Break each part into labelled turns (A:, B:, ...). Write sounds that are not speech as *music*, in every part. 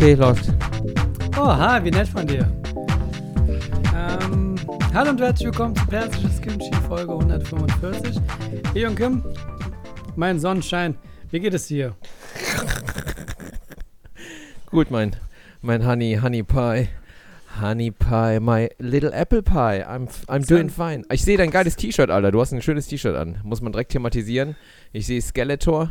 A: Okay, läuft.
B: Oh, hi, wie nett von dir. Ähm, hallo und herzlich willkommen zu Persisches Kimchi, Folge 145. Hey und Kim, mein Sonnenschein, wie geht es dir?
A: Gut, mein, mein Honey, Honey Pie. Honey Pie, my little apple pie. I'm, I'm doing fine. Ich sehe dein geiles T-Shirt, Alter. Du hast ein schönes T-Shirt an. Muss man direkt thematisieren. Ich sehe Skeletor.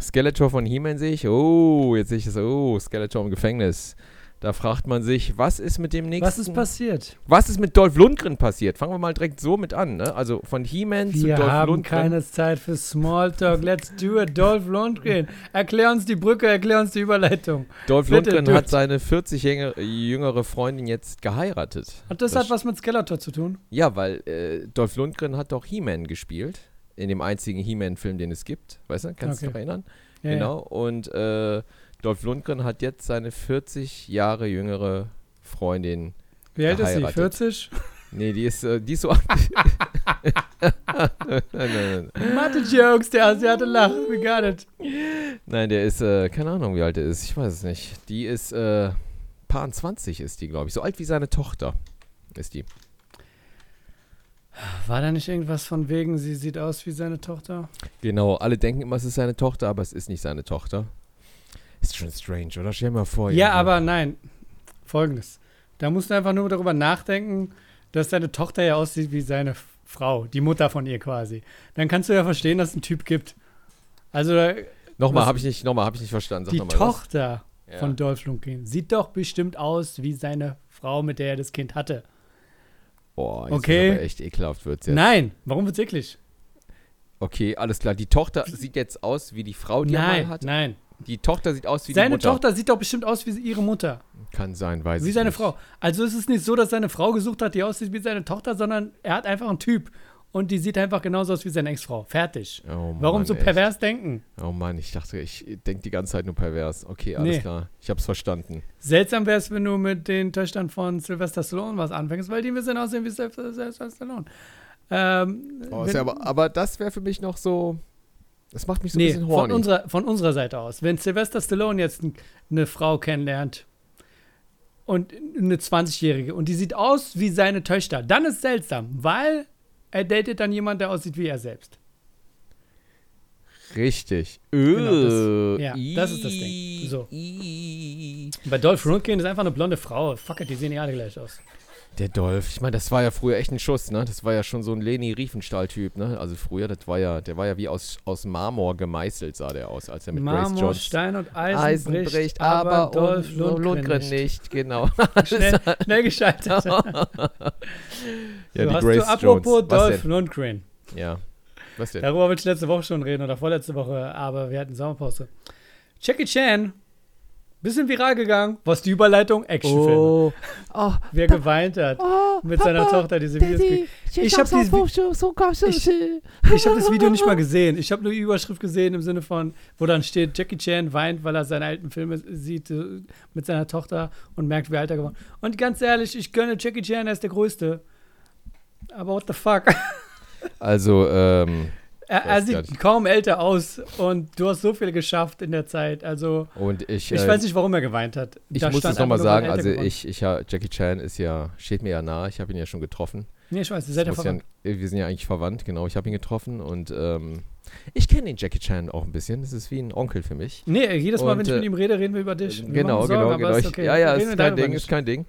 A: Skeletor von He-Man sehe ich. Oh, jetzt sehe ich das. Oh, Skeletor im Gefängnis. Da fragt man sich, was ist mit dem nächsten?
B: Was ist passiert?
A: Was ist mit Dolph Lundgren passiert? Fangen wir mal direkt so mit an. Ne? Also von He-Man zu
B: Wir
A: Dolph
B: haben
A: Lundgren.
B: keine Zeit für Smalltalk. Let's do it. Dolph Lundgren. Erklär uns die Brücke, erklär uns die Überleitung.
A: Dolph
B: Bitte,
A: Lundgren hat seine 40 jüngere, jüngere Freundin jetzt geheiratet.
B: Und das,
A: Das
B: hat was mit Skeletor zu tun?
A: Ja, weil äh, Dolph Lundgren hat doch He-Man gespielt. In dem einzigen He-Man-Film, den es gibt. Weißt du? Kannst du dich
B: Okay.
A: noch erinnern?
B: Ja,
A: genau. Und äh, Dolph Lundgren hat jetzt seine 40 Jahre jüngere Freundin.
B: Ja. Wie alt ist sie?
A: geheiratet.
B: 40?
A: Nee, die ist, äh, die ist so. *laughs*
B: Mathe-Jokes, der Asiate lacht. We got it.
A: nein, der ist, äh, keine Ahnung, wie alt er ist. Ich weiß es nicht. Die ist, äh, paar 20 ist die, glaube ich. So alt wie seine Tochter ist die.
B: War da nicht irgendwas von wegen, sie sieht aus wie seine Tochter?
A: Genau, alle denken immer, es ist seine Tochter, aber es ist nicht seine Tochter. Ist schon strange, oder? Stell dir mal vor.
B: Ja, aber nein. Folgendes. Da musst du einfach nur darüber nachdenken, dass deine Tochter ja aussieht wie seine Frau, die Mutter von ihr quasi. Dann kannst du ja verstehen, dass es einen Typ gibt. Also
A: Nochmal
B: was-
A: habe ich nicht, nochmal habe ich nicht verstanden. Sag
B: die
A: mal was.
B: Tochter
A: Ja.
B: von Dolph Lundgren sieht doch bestimmt aus wie seine Frau, mit der er das Kind hatte.
A: Boah, jetzt
B: Okay.
A: echt ekelhaft wird's jetzt.
B: Nein, warum wird's eklig?
A: Okay, alles klar. Die Tochter sieht jetzt aus wie die Frau, die er
B: Nein,
A: mal hat.
B: nein.
A: Die Tochter sieht aus wie die
B: Seine
A: Mutter.
B: Tochter sieht doch bestimmt aus wie ihre Mutter.
A: Kann sein, weiß
B: Wie
A: ich
B: seine
A: nicht.
B: Frau. Also ist es nicht so, dass seine Frau gesucht hat, die aussieht wie seine Tochter, sondern er hat einfach einen Typ. Und die sieht einfach genauso aus wie seine Ex-Frau. Fertig.
A: Oh
B: Warum
A: Mann,
B: so
A: echt.
B: pervers denken?
A: Oh Mann, ich dachte, ich denke die ganze Zeit nur pervers. Okay, alles
B: Nee.
A: klar. Ich hab's verstanden.
B: Seltsam wäre es, wenn du mit den Töchtern von Sylvester Stallone was anfängst, weil die ein bisschen aussehen wie Sylvester Stallone. Ähm,
A: Oh,
B: wenn-
A: ja aber, aber das wäre für mich noch so. Das macht mich so ein
B: nee,
A: bisschen
B: von
A: horny.
B: unserer, von unserer Seite aus. Wenn Sylvester Stallone jetzt eine Frau kennenlernt und eine 20-Jährige und die sieht aus wie seine Töchter, dann ist seltsam, weil er datet dann jemand, der aussieht wie er selbst.
A: Richtig.
B: Genau, das-
A: Äh,
B: ja, das ist das Ding. So. Bei Dolph Lundgren ist einfach eine blonde Frau. Fuck it, die sehen ja alle gleich aus.
A: Der Dolph, ich meine, das war ja früher echt ein Schuss, ne? Das war ja schon so ein Leni Riefenstahl-Typ, ne? Also früher, das war ja, der war ja wie aus, aus Marmor gemeißelt, sah der aus, als er mit Grace
B: Marmor,
A: Jones
B: Stein und Eisen,
A: Eisen
B: bricht,
A: bricht,
B: aber,
A: aber
B: Dolph
A: und
B: Lundgren,
A: Lundgren
B: nicht.
A: nicht, genau. *laughs*
B: Schnell, schnell geschaltet. *laughs*
A: ja, *laughs*
B: so,
A: die
B: hast
A: Grace
B: du apropos
A: Jones.
B: Dolph? Lundgren.
A: Ja. Was denn?
B: Darüber wollte ich letzte Woche schon reden oder vorletzte Woche, aber wir hatten Sommerpause. Jackie Chan, bisschen viral gegangen. Was die Überleitung? Actionfilme.
A: Oh, oh, *laughs*
B: Wer geweint hat
A: oh,
B: mit seiner Tochter diese Videos. ge- Ich hab dieses Vi- Ich habe das Video nicht mal gesehen. Ich habe nur die Überschrift gesehen im Sinne von, wo dann steht, Jackie Chan weint, weil er seine alten Filme sieht äh, mit seiner Tochter und merkt, wie alt er geworden ist. Und ganz ehrlich, ich gönne Jackie Chan, er ist der Größte. Aber what the fuck? *laughs*
A: Also, ähm,
B: Er, er sieht kaum älter aus und du hast so viel geschafft in der Zeit. Also,
A: und ich,
B: ich
A: äh,
B: weiß nicht, warum er geweint hat.
A: ich
B: Da
A: muss es nochmal sagen, also
B: geworden
A: ich, ich, ja, Jackie Chan ist ja, steht mir ja nahe, ich habe ihn ja schon getroffen.
B: Nee, ich weiß, ihr seid ja
A: Muss ja,
B: verwandt.
A: wir sind ja eigentlich verwandt, genau, ich habe ihn getroffen und ähm, ich kenne den Jackie Chan auch ein bisschen, das ist wie ein Onkel für mich.
B: Nee, jedes Mal,
A: Und,
B: wenn ich
A: äh,
B: mit ihm rede, reden wir über dich. Wir
A: Genau,
B: machen Sorgen,
A: genau, genau.
B: Okay.
A: ja, ja, ist kein Ding, ist kein Ding.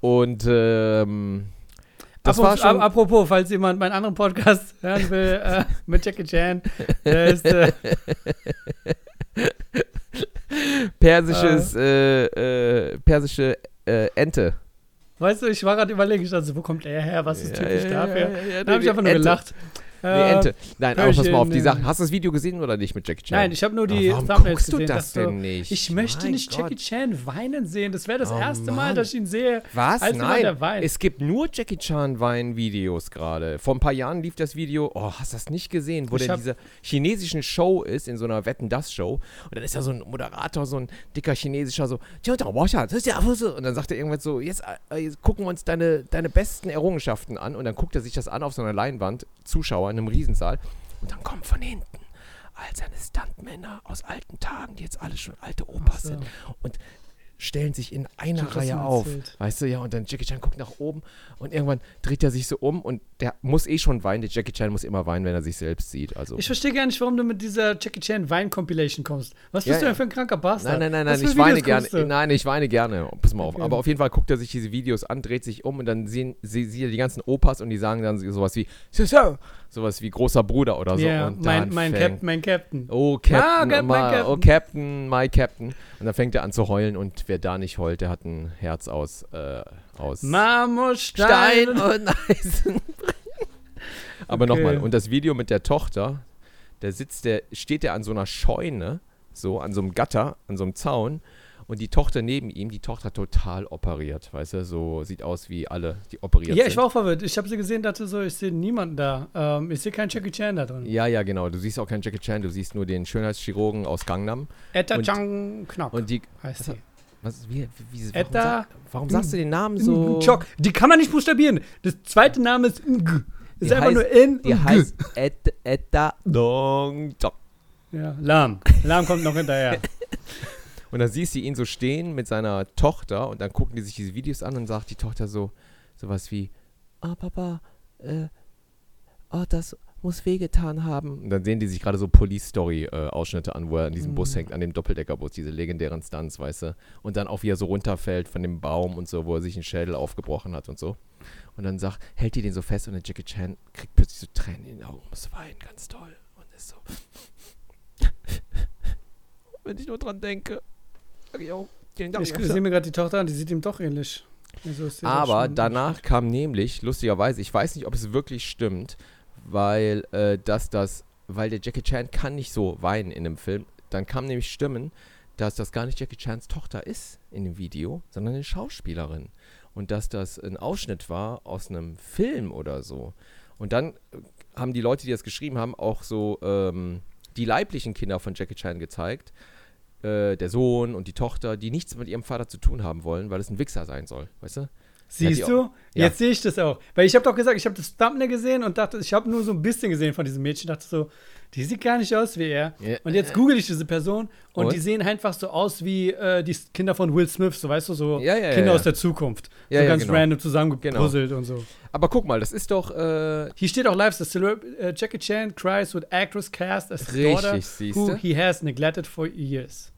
A: Und ähm, das
B: apropos,
A: war schon,
B: ap- apropos, falls jemand meinen anderen Podcast *laughs* hören will äh, mit Jackie Chan, der ist äh, *laughs*
A: persisches, äh, äh, persische äh, Ente.
B: Weißt du, ich war gerade überlegen, ich dachte, wo kommt er her? Was ist
A: Ja,
B: typisch
A: ja,
B: dafür?
A: ja, ja, ja,
B: da habe ich einfach nur
A: Ente.
B: gelacht.
A: Nee, Ente. Nein, aber pass mal auf die
B: äh,
A: Hast du das Video gesehen oder nicht mit Jackie Chan?
B: Nein, ich habe nur die
A: Aber warum guckst du
B: gesehen.
A: das
B: dachte so,
A: denn nicht?
B: Ich möchte
A: Mein
B: nicht
A: Gott.
B: Jackie Chan weinen sehen. Das wäre das
A: Oh
B: erste Mal,
A: Mann.
B: dass ich ihn sehe.
A: Was? Nein, es gibt nur Jackie Chan Wein-Videos gerade. Vor ein paar Jahren lief das Video, oh, hast du das nicht gesehen, wo
B: Ich
A: der in dieser chinesischen Show ist, in so einer Wetten-Das-Show. Und dann ist da so ein Moderator, so ein dicker chinesischer, so, und dann sagt er irgendwas so, jetzt, äh, jetzt gucken wir uns deine, deine besten Errungenschaften an. Und dann guckt er sich das an auf so einer Leinwand, Zuschauer in einem Riesensaal. Und dann kommt von hinten all seine Stuntmänner aus alten Tagen, die jetzt alle schon alte Opas
B: so.
A: sind. Und stellen sich in einer Reihe auf. Weißt du, ja, und dann Jackie Chan guckt nach oben und irgendwann dreht er sich so um und der muss eh schon weinen. Der Jackie Chan muss immer weinen, wenn er sich selbst sieht. Also.
B: Ich verstehe gar nicht, warum du mit dieser Jackie Chan Wein-Compilation kommst. Was bist ja, du denn für ein kranker Bastard?
A: Nein, nein, nein, nein ich weine gerne. Nein, ich weine gerne. Pass mal auf. Okay. Aber auf jeden Fall guckt er sich diese Videos an, dreht sich um und dann sehen sie, sie die ganzen Opas und die sagen dann sowas wie sowas wie großer Bruder oder so.
B: Ja, mein, mein, Cap, mein Captain.
A: Oh, Captain, ah, my, Captain. oh, Captain, my Captain. Und dann fängt er an zu heulen und wer da nicht heult, der hat ein Herz aus, äh, aus
B: Marmorstein und Eisen.
A: Aber okay. nochmal, und das Video mit der Tochter, der sitzt, der steht der an so einer Scheune, so an so einem Gatter, an so einem Zaun und die Tochter neben ihm, die Tochter total operiert, weißt du, so sieht aus wie alle, die operiert
B: Ja, ich war auch verwirrt. Ich habe sie gesehen, dachte so, ich sehe niemanden da. Ähm, ich sehe keinen Jackie Chan da drin.
A: Ja, ja, genau. Du siehst auch keinen Jackie Chan, du siehst nur den Schönheitschirurgen aus Gangnam.
B: Etta Chang Knock.
A: Und die
B: heißt sie.
A: Was, wie, wie, warum, Etta, sag, warum sagst du den Namen so?
B: Chok. Die kann man nicht buchstabieren. Das zweite Name ist Ng. Ist die einfach heißt, nur N.
A: Die heißt Et, Etta Dong Chok.
B: Ja, Lam. Lam kommt noch hinterher. *laughs*
A: Und dann siehst du ihn so stehen mit seiner Tochter und dann gucken die sich diese Videos an und sagt die Tochter so sowas wie, ah oh, Papa, äh, oh, das muss wehgetan haben. Und dann sehen die sich gerade so Police-Story-Ausschnitte äh, an, wo er an diesem mhm. Bus hängt, an dem Doppeldeckerbus, diese legendären Stunts, weißt du. Und dann auch, wie er so runterfällt von dem Baum und so, wo er sich einen Schädel aufgebrochen hat und so. Und dann sagt, hält die den so fest und der Jackie Chan kriegt plötzlich so Tränen in den Augen, muss weinen, ganz toll. Und ist so. *laughs* Wenn ich nur dran denke.
B: Ich sehe mir gerade die Tochter an, die sieht ihm doch ähnlich.
A: Also Aber danach kam nämlich, lustigerweise, ich weiß nicht, ob es wirklich stimmt, weil äh, dass das, weil der Jackie Chan kann nicht so weinen in dem Film. Dann kam nämlich Stimmen, dass das gar nicht Jackie Chans Tochter ist in dem Video, sondern eine Schauspielerin. Und dass das ein Ausschnitt war aus einem Film oder so. Und dann äh, haben die Leute, die das geschrieben haben, auch so ähm, die leiblichen Kinder von Jackie Chan gezeigt äh, der Sohn und die Tochter, die nichts mit ihrem Vater zu tun haben wollen, weil es ein Wichser sein soll, weißt du?
B: Siehst du? Ja. Jetzt sehe ich das auch. Weil ich habe doch gesagt, ich habe das Thumbnail gesehen und dachte, ich habe nur so ein bisschen gesehen von diesem Mädchen. dachte so, die sieht gar nicht aus wie er. Ja. Und jetzt google ich diese Person und, und, die sehen einfach so aus wie äh, die Kinder von Will Smith, so weißt du, so ja, Kinder aus der Zukunft. so ganz genau. random zusammengepuzzelt genau. und so.
A: Aber guck mal, das ist doch. Äh
B: Hier steht auch live, the uh, Jackie Chan cries with actress cast as daughter who he has neglected for years.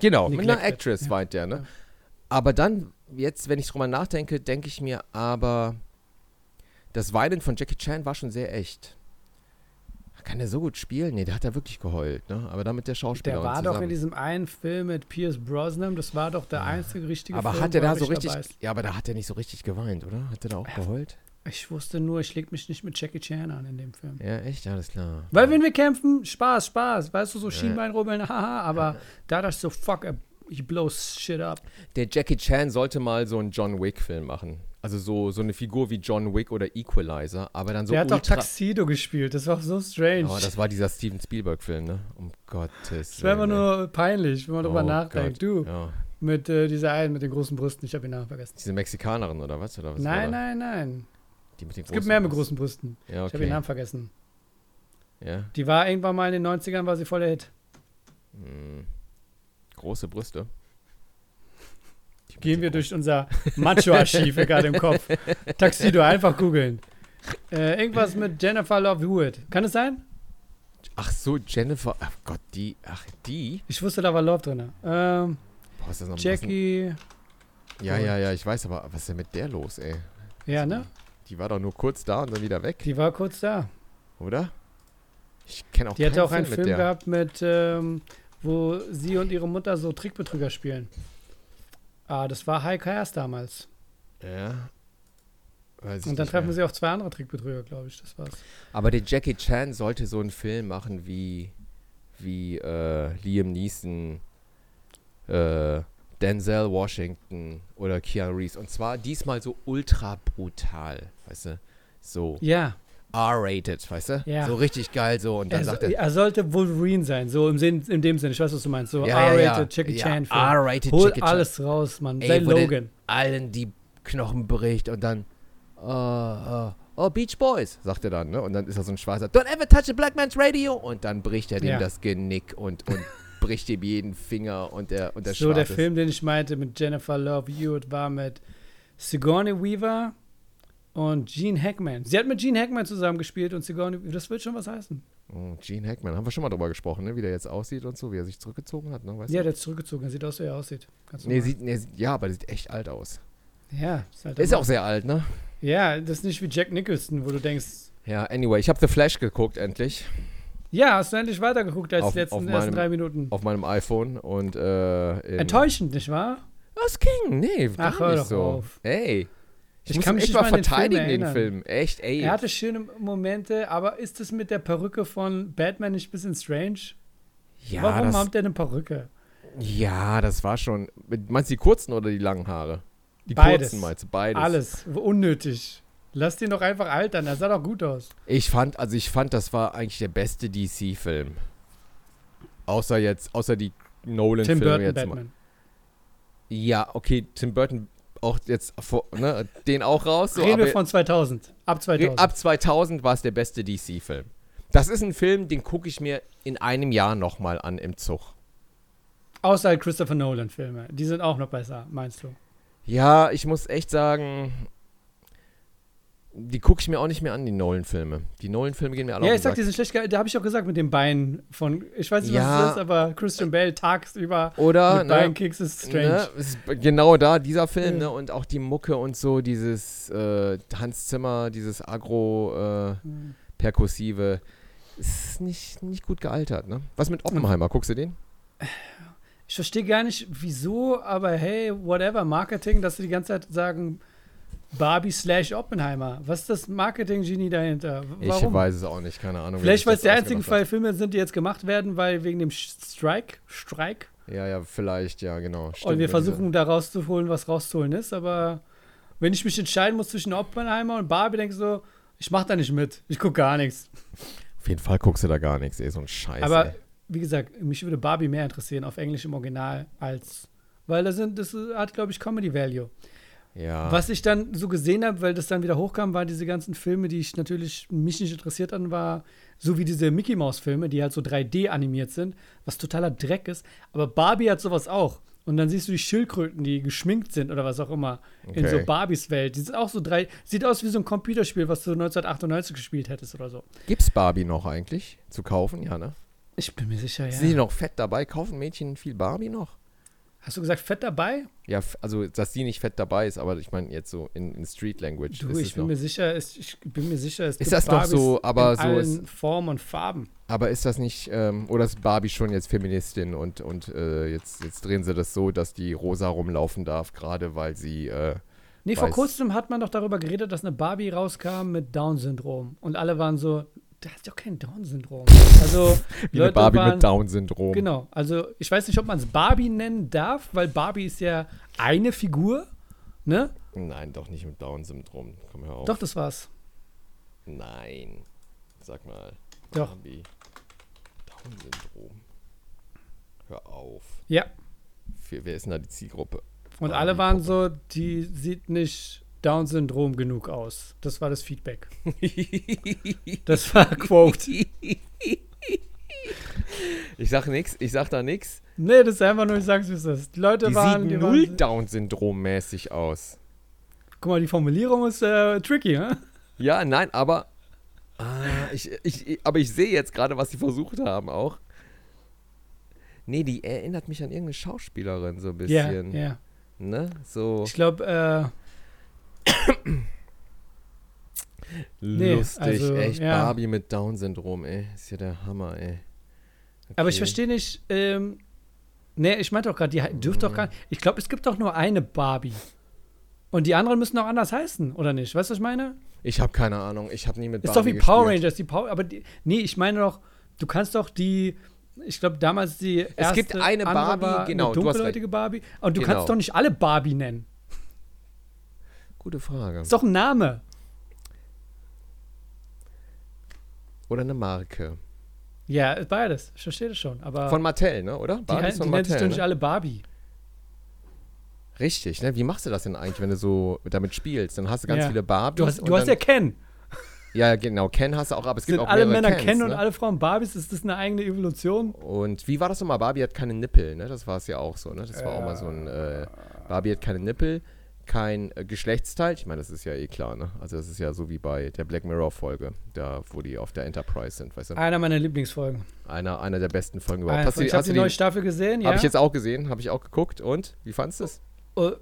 A: Genau, mit einer Actress ja. weint der, ne? Aber dann, jetzt, wenn ich drüber nachdenke, denke ich mir, aber das Weinen von Jackie Chan war schon sehr echt. Kann der so gut spielen? Nee, der hat ja wirklich geheult, ne? Aber damit der Schauspieler.
B: Der war doch in diesem einen Film mit Pierce Brosnan, das war doch der einzige richtige
A: aber
B: Film.
A: Aber hat er da so richtig. Ja, aber da hat er nicht so richtig geweint, oder? Hat er da auch ja, geheult?
B: Ich wusste nur, ich leg mich nicht mit Jackie Chan an in dem Film.
A: Ja, echt? Alles klar.
B: Weil wenn wir kämpfen, Spaß, Spaß. Weißt du, so Schienbeinrubbeln, *laughs* haha. Aber da dachte ich so, fuck, he blows shit up.
A: Der Jackie Chan sollte mal so einen John Wick-Film machen. Also so, so eine Figur wie John Wick oder Equalizer, aber dann so
B: Der hat doch Taxido gespielt, das war so strange.
A: Oh, das war dieser Steven Spielberg-Film, ne? Um Gottes Willen.
B: Das wäre einfach nur peinlich, wenn man oh drüber nachdenkt. Du, ja. mit äh, dieser einen mit den großen Brüsten, ich habe den Namen vergessen.
A: Diese Mexikanerin oder was? Oder was
B: nein, nein, nein. Die mit den es gibt mehr mit großen Brüsten. Ja, okay. Ich habe den Namen vergessen.
A: Ja.
B: Die war irgendwann mal in den 90ern, war sie voll der Hit.
A: Hm. Große Brüste.
B: Gehen wir durch unser Macho-Archiv gerade im Kopf. *laughs* Taxido, einfach googeln. Äh, irgendwas mit Jennifer Love Hewitt. Kann es sein?
A: Ach so, Jennifer. Ach Gott, die. Ach, die?
B: Ich wusste, da war Love drin. Ähm, Boah, ist das noch Jackie.
A: Ja, ja, ja, ich weiß, aber was ist denn mit der los, ey?
B: Ja, ne?
A: Die war doch nur kurz da und dann wieder weg.
B: Die war kurz da.
A: Oder? Ich kenne auch
B: Die hatte auch Film einen Film mit gehabt mit, ähm, wo sie und ihre Mutter so Trickbetrüger spielen. Ah, das war High Chaos damals.
A: Ja.
B: und dann treffen mehr. sie auch zwei andere Trickbetrüger, glaube ich. Das war's.
A: Aber der Jackie Chan sollte so einen Film machen wie, wie äh, Liam Neeson, äh, Denzel Washington oder Keanu Reeves. Und zwar diesmal so ultra brutal, weißt du? So.
B: Ja.
A: R-rated, weißt du?
B: Ja.
A: So richtig geil so. Und dann
B: er,
A: sagt
B: er, er sollte Wolverine sein, so im Sinn, in dem Sinne. Ich weiß, was du meinst. So ja, R-rated ja, ja. Jackie Chan.
A: Ja, R-rated
B: Hol Jackie alles raus, Mann. Ey, Sei Logan.
A: allen die Knochen bricht und dann uh, uh, oh, Beach Boys, sagt er dann, ne? Und dann ist er so ein Schwarzer, don't ever touch a black man's radio. Und dann bricht er dem das Genick und, und bricht ihm jeden Finger und der und der
B: So, der Film, den ich meinte mit Jennifer Love Hewitt, war mit Sigourney Weaver und Gene Hackman. Sie hat mit Gene Hackman zusammen gespielt und Sigourney, das wird schon was heißen.
A: Oh, Gene Hackman, haben wir schon mal drüber gesprochen, ne? wie der jetzt aussieht und so, wie er sich zurückgezogen hat. Ne?
B: Weißt ja, du? der ist zurückgezogen, er sieht aus, wie er aussieht.
A: Nee, sieht, nee, ja, aber der sieht echt alt aus.
B: Ja,
A: ist halt. Ist auch sehr alt, ne?
B: Ja, das ist nicht wie Jack Nicholson, wo du denkst.
A: Ja, anyway, ich habe The Flash geguckt, endlich.
B: Ja, hast du endlich weitergeguckt als auf, die letzten ersten drei Minuten.
A: Auf meinem iPhone und. Äh,
B: Enttäuschend, nicht wahr?
A: Was ging? Nee, gar Ach, hör nicht doch so. Auf. Ey. Ich, ich kann mich echt mal verteidigen, den Film, den Film, Echt, ey.
B: Er hatte schöne Momente, aber ist es mit der Perücke von Batman nicht ein bisschen strange? Ja. Warum das, hat der eine Perücke?
A: Ja, das war schon. Meinst du die kurzen oder die langen Haare?
B: Die Beides. kurzen meinst du? Beides. Alles. Unnötig. Lass den doch einfach altern, er sah doch gut aus.
A: Ich fand, also ich fand, das war eigentlich der beste DC-Film. Außer jetzt, außer die Nolan-Filme jetzt Batman. mal. Ja, okay, Tim Burton auch jetzt ne, den auch raus.
B: So, Reden wir von 2000. Ab 2000.
A: Ab 2000 war es der beste DC-Film. Das ist ein Film, den gucke ich mir in einem Jahr nochmal an im Zug.
B: Außer Christopher Nolan-Filme. Die sind auch noch besser, meinst du?
A: Ja, ich muss echt sagen, die gucke ich mir auch nicht mehr an, die Nolan-Filme. Die Nolan-Filme gehen mir alle
B: Ja, ich sag, die sind schlecht. Da habe ich auch gesagt mit dem Bein von, ich weiß nicht, ja, was es ist, aber Christian Bale tagsüber
A: oder,
B: mit ne, Beinkicks ist strange. Ne, ist
A: genau da, dieser Film, ja. ne, und auch die Mucke und so, dieses äh, Hans Zimmer, dieses Agro-Perkussive, äh, ist nicht, nicht gut gealtert, ne? Was mit Oppenheimer? Guckst du den?
B: Ich verstehe gar nicht, wieso, aber hey, whatever, Marketing, dass sie die ganze Zeit sagen, Barbie slash Oppenheimer. Was ist das Marketing-Genie dahinter?
A: Warum? Ich weiß es auch nicht, keine Ahnung.
B: Vielleicht, weil es der einzige Fall Filme sind, die jetzt gemacht werden, weil wegen dem Strike, Strike.
A: Ja, ja, vielleicht, ja, genau.
B: Stimmt, und wir versuchen da rauszuholen, was rauszuholen ist, aber wenn ich mich entscheiden muss zwischen Oppenheimer und Barbie, denke ich so, ich mach da nicht mit. Ich gucke gar nichts.
A: Auf jeden Fall guckst du da gar nichts, ey, so ein Scheiß.
B: Aber
A: ey.
B: wie gesagt, mich würde Barbie mehr interessieren auf Englisch im Original als, weil das sind, das hat, glaube ich, Comedy Value.
A: Ja.
B: Was ich dann so gesehen habe, weil das dann wieder hochkam, waren diese ganzen Filme, die ich natürlich mich nicht interessiert an war, so wie diese Mickey Mouse Filme, die halt so 3D animiert sind, was totaler Dreck ist. Aber Barbie hat sowas auch. Und dann siehst du die Schildkröten, die geschminkt sind oder was auch immer okay. in so Barbies Welt. Die sind auch so drei, sieht aus wie so ein Computerspiel, was du 1998 gespielt hättest oder so.
A: Gibt's Barbie noch eigentlich zu kaufen? Ja, ne?
B: Ich bin mir sicher, ja.
A: Sind die noch fett dabei? Kaufen Mädchen viel Barbie noch?
B: Hast du gesagt, fett dabei?
A: Ja, also, dass sie nicht fett dabei ist, aber ich meine jetzt so in, in Street Language.
B: Du, ich bin noch. mir sicher, es, ich bin mir sicher, es
A: ist das doch so, aber in so
B: allen ist, Formen und Farben.
A: Aber ist das nicht, ähm, oder ist Barbie schon jetzt Feministin und, und äh, jetzt, jetzt drehen sie das so, dass die rosa rumlaufen darf, gerade weil sie. Äh,
B: nee, vor kurzem hat man doch darüber geredet, dass eine Barbie rauskam mit Down-Syndrom. Und alle waren so, der hat doch kein Down-Syndrom. Also, *laughs*
A: Wie Leute eine Barbie waren, mit Down-Syndrom.
B: Genau. Also, ich weiß nicht, ob man es Barbie nennen darf, weil Barbie ist ja eine Figur, ne?
A: Nein, doch nicht mit Down-Syndrom. Komm hör auf.
B: Doch, das war's.
A: Nein. Sag mal.
B: Doch.
A: Barbie. Down-Syndrom. Hör auf.
B: Ja.
A: Für, wer ist denn da die Zielgruppe?
B: Und Barbie alle waren so, die sieht nicht Down-Syndrom genug aus. Das war das Feedback. *laughs* das war Quote.
A: Ich sag nix, ich sag da nix.
B: Nee, das ist einfach nur, ich sag's wie es ist. Die Leute
A: die
B: waren.
A: Sieht die null Down-Syndrom-mäßig aus.
B: Guck mal, die Formulierung ist äh, tricky, ne?
A: Ja, nein, aber. Ah, ich, ich, aber ich sehe jetzt gerade, was sie versucht haben auch. Nee, die erinnert mich an irgendeine Schauspielerin so ein bisschen.
B: Ja, ja.
A: Ne? So.
B: Ich glaube, äh,
A: Lustig, also, echt. Ja. Barbie mit Down-Syndrom, ey. Ist ja der Hammer, ey.
B: Okay. Aber ich verstehe nicht, ähm, nee, ich meinte doch gerade, die dürft doch gar nicht. Ich glaube, es gibt doch nur eine Barbie. Und die anderen müssen auch anders heißen, oder nicht? Weißt du, was ich meine?
A: Ich habe keine Ahnung. Ich habe nie mit
B: Ist Barbie Ist doch wie Power Rangers, die Power, aber die, nee, ich meine doch, du kannst doch die ich glaube, damals die erste
A: Es gibt eine Barbie, genau,
B: eine dunkelhäutige Barbie. Und du genau. kannst doch nicht alle Barbie nennen.
A: Gute Frage.
B: Ist doch ein Name.
A: Oder eine Marke.
B: Ja, beides. Ich verstehe das schon. Aber
A: von Mattel, ne? Oder?
B: Barbie die, von die Mattel. Die doch nicht ne? alle Barbie.
A: Richtig, ne? Wie machst du das denn eigentlich, wenn du so damit spielst? Dann hast du ganz
B: ja.
A: viele Barbie.
B: Du hast, du hast ja Ken.
A: Ja, genau. Ken hast du auch, aber es gibt
B: Sind
A: auch
B: alle Männer
A: Kens,
B: Ken
A: ne?
B: und alle Frauen Barbies? Ist das eine eigene Evolution?
A: Und wie war das nochmal? Barbie hat keine Nippel, ne? Das war es ja auch so, ne? Das war auch mal so ein. Äh, Barbie hat keine Nippel, kein äh, Geschlechtsteil. Ich meine, das ist ja eh klar, ne? Also, das ist ja so wie bei der Black Mirror-Folge, da, wo die auf der Enterprise sind, weißt du?
B: Einer meiner Lieblingsfolgen.
A: Einer, einer der besten Folgen überhaupt.
B: Einer-
A: Hast du,
B: ich habe die
A: du
B: neue
A: die,
B: Staffel gesehen, ja.
A: Habe ich jetzt auch gesehen, habe ich auch geguckt. Und? Wie fandest du es?
B: Äh,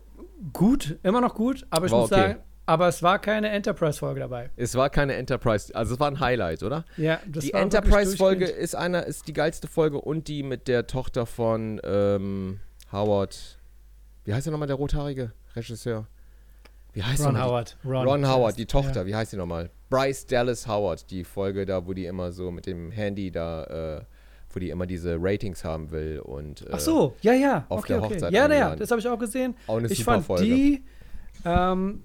B: gut, immer noch gut, aber ich
A: War
B: muss
A: okay.
B: sagen, aber es war keine Enterprise-Folge dabei.
A: Es war keine Enterprise, also es war ein Highlight, oder?
B: Ja, das
A: die Enterprise-Folge ist einer, ist die geilste Folge und die mit der Tochter von ähm, Howard. Wie heißt der nochmal, der rothaarige Regisseur? Wie heißt
B: Ron? Howard.
A: Die, Ron Howard, die Tochter,
B: Ja.
A: wie heißt die nochmal? Bryce Dallas Howard, die Folge da, wo die immer so mit dem Handy da, äh, wo die immer diese Ratings haben will und äh,
B: Ach so, ja, ja.
A: auf
B: okay,
A: der
B: okay.
A: Hochzeit
B: Ja, ja,
A: eingeladen.
B: das habe ich auch gesehen.
A: auch eine
B: ich
A: super
B: fand
A: Folge.
B: die ähm,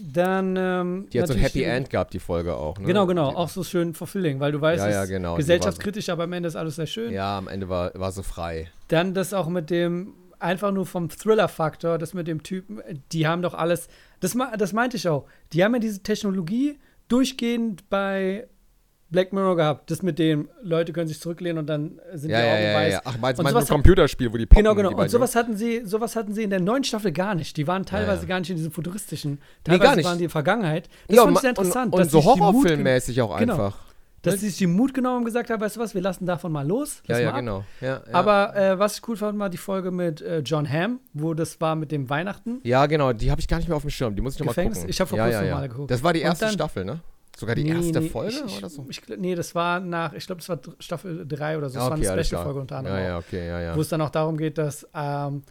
B: dann ähm,
A: die hat so ein Happy End gehabt, die Folge auch. Ne?
B: Genau, genau, auch so schön fulfilling, weil du weißt,
A: Ja, ja, genau,
B: gesellschaftskritisch, aber am Ende ist alles sehr schön.
A: Ja, am Ende war, war so frei.
B: Dann das auch mit dem, einfach nur vom Thriller-Faktor, das mit dem Typen, die haben doch alles, das, das meinte ich auch, die haben ja diese Technologie durchgehend bei Black Mirror gehabt, das mit dem, Leute können sich zurücklehnen und dann sind
A: Ja,
B: die Augen
A: ja,
B: weiß.
A: ja. Ach, meinst meinst du ein Computerspiel, wo die poppen,
B: Genau, genau. Und sowas hatten sie, sowas hatten sie in der neuen Staffel gar nicht. Die waren teilweise gar nicht in diesem futuristischen.
A: Nee,
B: Teilweise
A: gar nicht.
B: waren die in der Vergangenheit. Das
A: ja,
B: fand ich sehr interessant.
A: Und, und
B: dass
A: so Horrorfilmmäßig auch
B: Genau.
A: einfach.
B: Dass sie sich die Mut genommen und gesagt haben, weißt du was, wir lassen davon mal los.
A: Ja, ja, genau. Ja, ja.
B: Aber äh, was ich cool fand, war die Folge mit äh, John Hamm, wo das war mit dem Weihnachten.
A: Ja, genau, die habe ich gar nicht mehr auf dem Schirm. Die muss ich nochmal gucken.
B: Ich hab vor kurzem
A: ja, ja.
B: mal geguckt.
A: Das war die erste
B: dann-
A: Staffel, ne? Sogar die
B: Nee,
A: erste
B: nee,
A: Folge
B: ich,
A: oder so?
B: Ich, nee, das war nach, ich glaube, das war Staffel 3 oder so. Das war
A: okay,
B: eine
A: alles klar.
B: Special-Folge unter anderem.
A: Ja, ja, okay, ja, ja.
B: wo es dann auch darum geht, dass ähm,